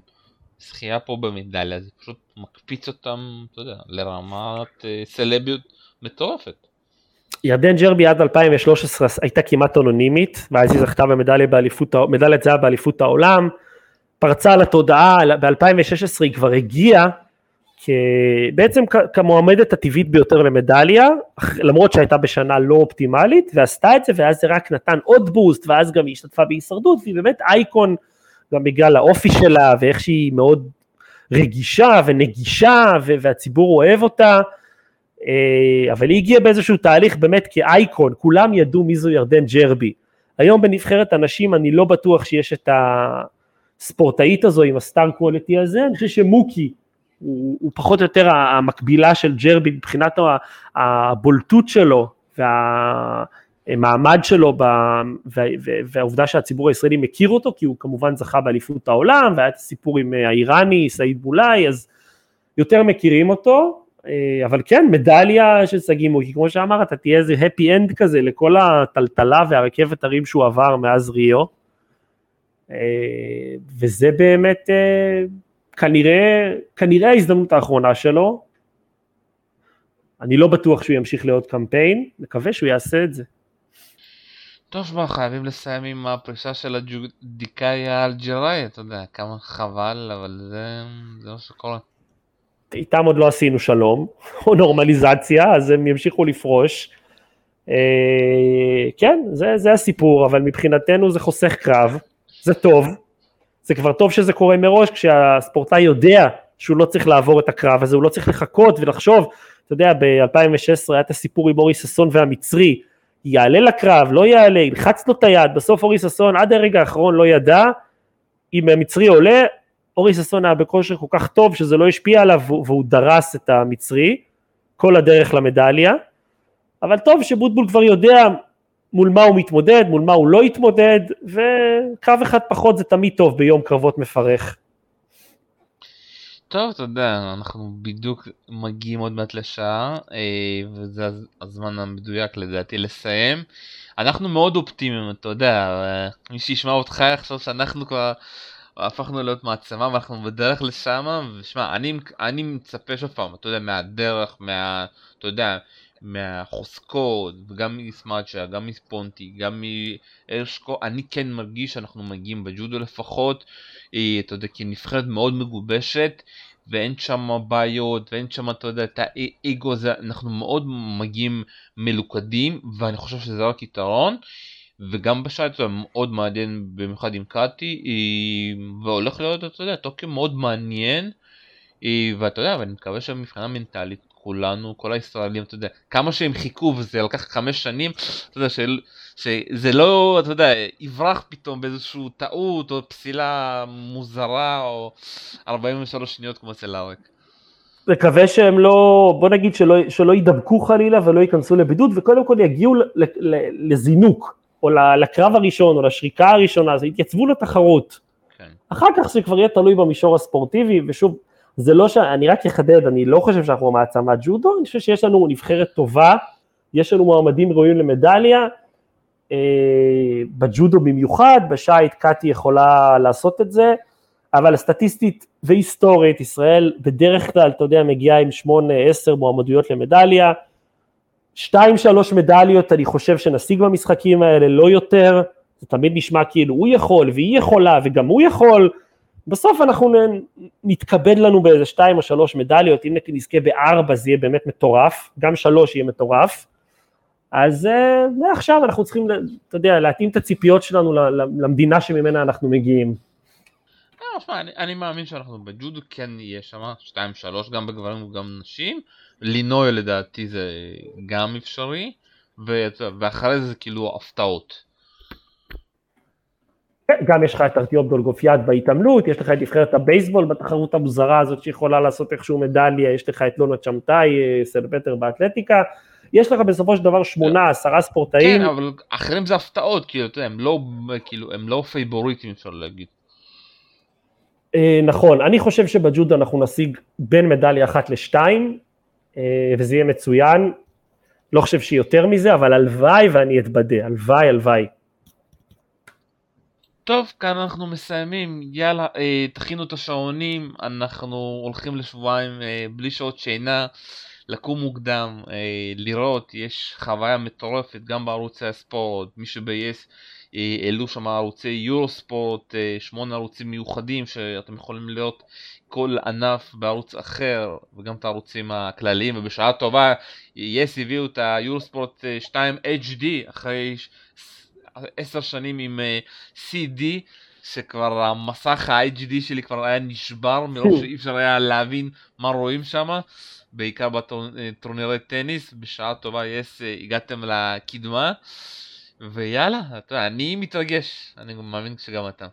זכייה פה במדליה זה פשוט מקפיץ אותם, אתה יודע, לרמת אה, סלביות מטורפת. ירדן ג'רבי עד 2013 הייתה כמעט אנונימית, ואז היא זכתה במדליית זהב באליפות העולם, פרצה לתודעה, ב-2016 היא כבר הגיעה בעצם כמועמדת הטבעית ביותר למדליה, למרות שהייתה בשנה לא אופטימלית, ועשתה את זה, ואז זה רק נתן עוד בוסט, ואז גם היא השתתפה בהישרדות, והיא באמת אייקון גם בגלל האופי שלה, ואיך שהיא מאוד רגישה ונגישה, והציבור אוהב אותה, אה, אבל היא הגיעה באיזשהו תהליך באמת כאייקון, כולם ידעו מי זו ירדן ג'רבי. היום בנבחרת הנשים אני לא בטוח שיש את הספורטאית הזו עם הסטאר קוולטי הזה, אני חושב שמוקי הוא, הוא פחות או יותר המקבילה של ג'רבי מבחינת הבולטות שלו והמעמד שלו והעובדה שהציבור הישראלי מכיר אותו, כי הוא כמובן זכה באליפות העולם והיה את הסיפור עם האיראני, סעיד בולאי, אז יותר מכירים אותו, אה, אבל כן, מדליה של שגיא מוקי, כמו שאמרת, תהיה איזה happy end כזה לכל הטלטלה והרכבת הרים שהוא עבר מאז ריו, אה, וזה באמת אה, כנראה, כנראה ההזדמנות האחרונה שלו, אני לא בטוח שהוא ימשיך לעוד קמפיין, מקווה שהוא יעשה את זה. טוב, מה, חייבים לסיים עם הפרישה של הג'ודיקאי האלג'יראי, אתה יודע, כמה חבל, אבל זה, זה מה שקורה. איתם עוד לא עשינו שלום, או נורמליזציה, אז הם ימשיכו לפרוש. אה, כן, זה, זה הסיפור, אבל מבחינתנו זה חוסך קרב, זה טוב, זה כבר טוב שזה קורה מראש, כשהספורטאי יודע שהוא לא צריך לעבור את הקרב הזה, הוא לא צריך לחכות ולחשוב, אתה יודע, ב-2016 היה את הסיפור עם אורי ששון והמצרי, יעלה לקרב, לא יעלה, ילחץ לו את היד, בסוף אורי ששון עד הרגע האחרון לא ידע. אם המצרי עולה, אורי ששון היה בכושר כל כך טוב שזה לא השפיע עליו והוא דרס את המצרי, כל הדרך למדליה, אבל טוב שבוטבול כבר יודע מול מה הוא מתמודד, מול מה הוא לא יתמודד, וקרב אחד פחות זה תמיד טוב ביום קרבות מפרך. טוב, אתה יודע, אנחנו בדיוק מגיעים עוד מעט לשעה, אה, וזה הזמן המדויק לדעתי לסיים. אנחנו מאוד אופטימיים, אתה יודע, אה, מי שישמע אותך יחשוב שאנחנו כבר הפכנו להיות מעצמה ואנחנו בדרך לשם, ושמע, אני, אני מצפה שוב פעם, אתה יודע, מהדרך, מה... אתה יודע, מהחוזקות, וגם מסמאצ'ה, גם מספונטי, גם מארשקו, אני כן מרגיש שאנחנו מגיעים בג'ודו לפחות, אה, אתה יודע, כנבחרת מאוד מגובשת, ואין שם בעיות, ואין שם, אתה יודע, את האגו הזה, אנחנו מאוד מגיעים מלוכדים, ואני חושב שזה רק יתרון. וגם בשייט זה מאוד מעניין, במיוחד עם קאטי, אה, והולך להיות, אתה יודע, טוקיו מאוד מעניין, אה, ואתה יודע, ואני מקווה שמבחינה מנטלית כולנו, כל הישראלים, אתה יודע, כמה שהם חיכו וזה לקח חמש שנים, אתה יודע, של, שזה לא, אתה יודע, יברח פתאום באיזושהי טעות או פסילה מוזרה או 43 שניות כמו אצל אריק. מקווה שהם לא, בוא נגיד שלא, שלא יידבקו חלילה ולא ייכנסו לבידוד וקודם כל יגיעו לזינוק, או לקרב הראשון או לשריקה הראשונה, אז יתייצבו לתחרות. כן. אחר כך זה כבר יהיה תלוי במישור הספורטיבי, ושוב, זה לא ש... אני רק אחדד, אני לא חושב שאנחנו מעצמת ג'ודו, אני חושב שיש לנו נבחרת טובה, יש לנו מועמדים ראויים למדליה, אה, בג'ודו במיוחד, בשייט קאטי יכולה לעשות את זה, אבל סטטיסטית והיסטורית, ישראל בדרך כלל, אתה יודע, מגיעה עם שמונה, עשר מועמדויות למדליה, שתיים, שלוש מדליות אני חושב שנשיג במשחקים האלה, לא יותר, זה תמיד נשמע כאילו הוא יכול והיא יכולה וגם הוא יכול, בסוף אנחנו נתכבד לנו באיזה שתיים או שלוש מדליות, אם נזכה בארבע זה יהיה באמת מטורף, גם שלוש יהיה מטורף, אז אה, מעכשיו אנחנו צריכים, אתה יודע, להתאים את הציפיות שלנו למדינה שממנה אנחנו מגיעים. אני, אני מאמין שאנחנו בג'ודו כן יהיה שם 2-3 גם בגברים וגם נשים, לינוי לדעתי זה גם אפשרי, ואחרי זה כאילו הפתעות. כן, גם יש לך את ארטיום דולגופיאט בהתעמלות, יש לך את נבחרת הבייסבול בתחרות המוזרה הזאת שיכולה לעשות איכשהו מדליה, יש לך את לונה צ'מטאי, אה, סלפטר באתלטיקה, יש לך בסופו של דבר שמונה, עשרה ספורטאים. כן, אבל אחרים זה הפתעות, כאילו, אתה יודע, הם לא, כאילו, הם לא פייבוריטים אפשר להגיד. אה, נכון, אני חושב שבג'ודו אנחנו נשיג בין מדליה אחת לשתיים, אה, וזה יהיה מצוין, לא חושב שיותר מזה, אבל הלוואי ואני אתבדה, הלוואי, הלוואי. טוב, כאן אנחנו מסיימים, יאללה, אה, תכינו את השעונים, אנחנו הולכים לשבועיים אה, בלי שעות שינה, לקום מוקדם, אה, לראות, יש חוויה מטורפת גם בערוצי הספורט, מי שב-yes אה, העלו שם ערוצי יורו ספורט, אה, שמונה ערוצים מיוחדים שאתם יכולים לראות כל ענף בערוץ אחר וגם את הערוצים הכלליים. ובשעה טובה יס הביאו את היורו ספורט 2 HD אחרי עשר שנים עם uh, CD, שכבר המסך ה-HD שלי כבר היה נשבר מרוב שאי אפשר היה להבין מה רואים שם, בעיקר בטורנירי טניס, בשעה טובה יס אה, הגעתם לקדמה, ויאללה, אתה יודע, אני מתרגש, אני מאמין שגם אתה.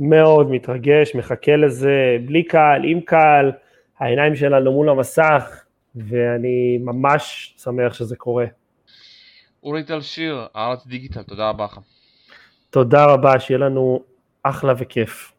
מאוד מתרגש, מחכה לזה, בלי קהל, עם קהל, העיניים שלנו מול המסך, ואני ממש שמח שזה קורה. אורי טל שיר, הארץ דיגיטל, תודה רבה לך. תודה רבה, שיהיה לנו אחלה וכיף.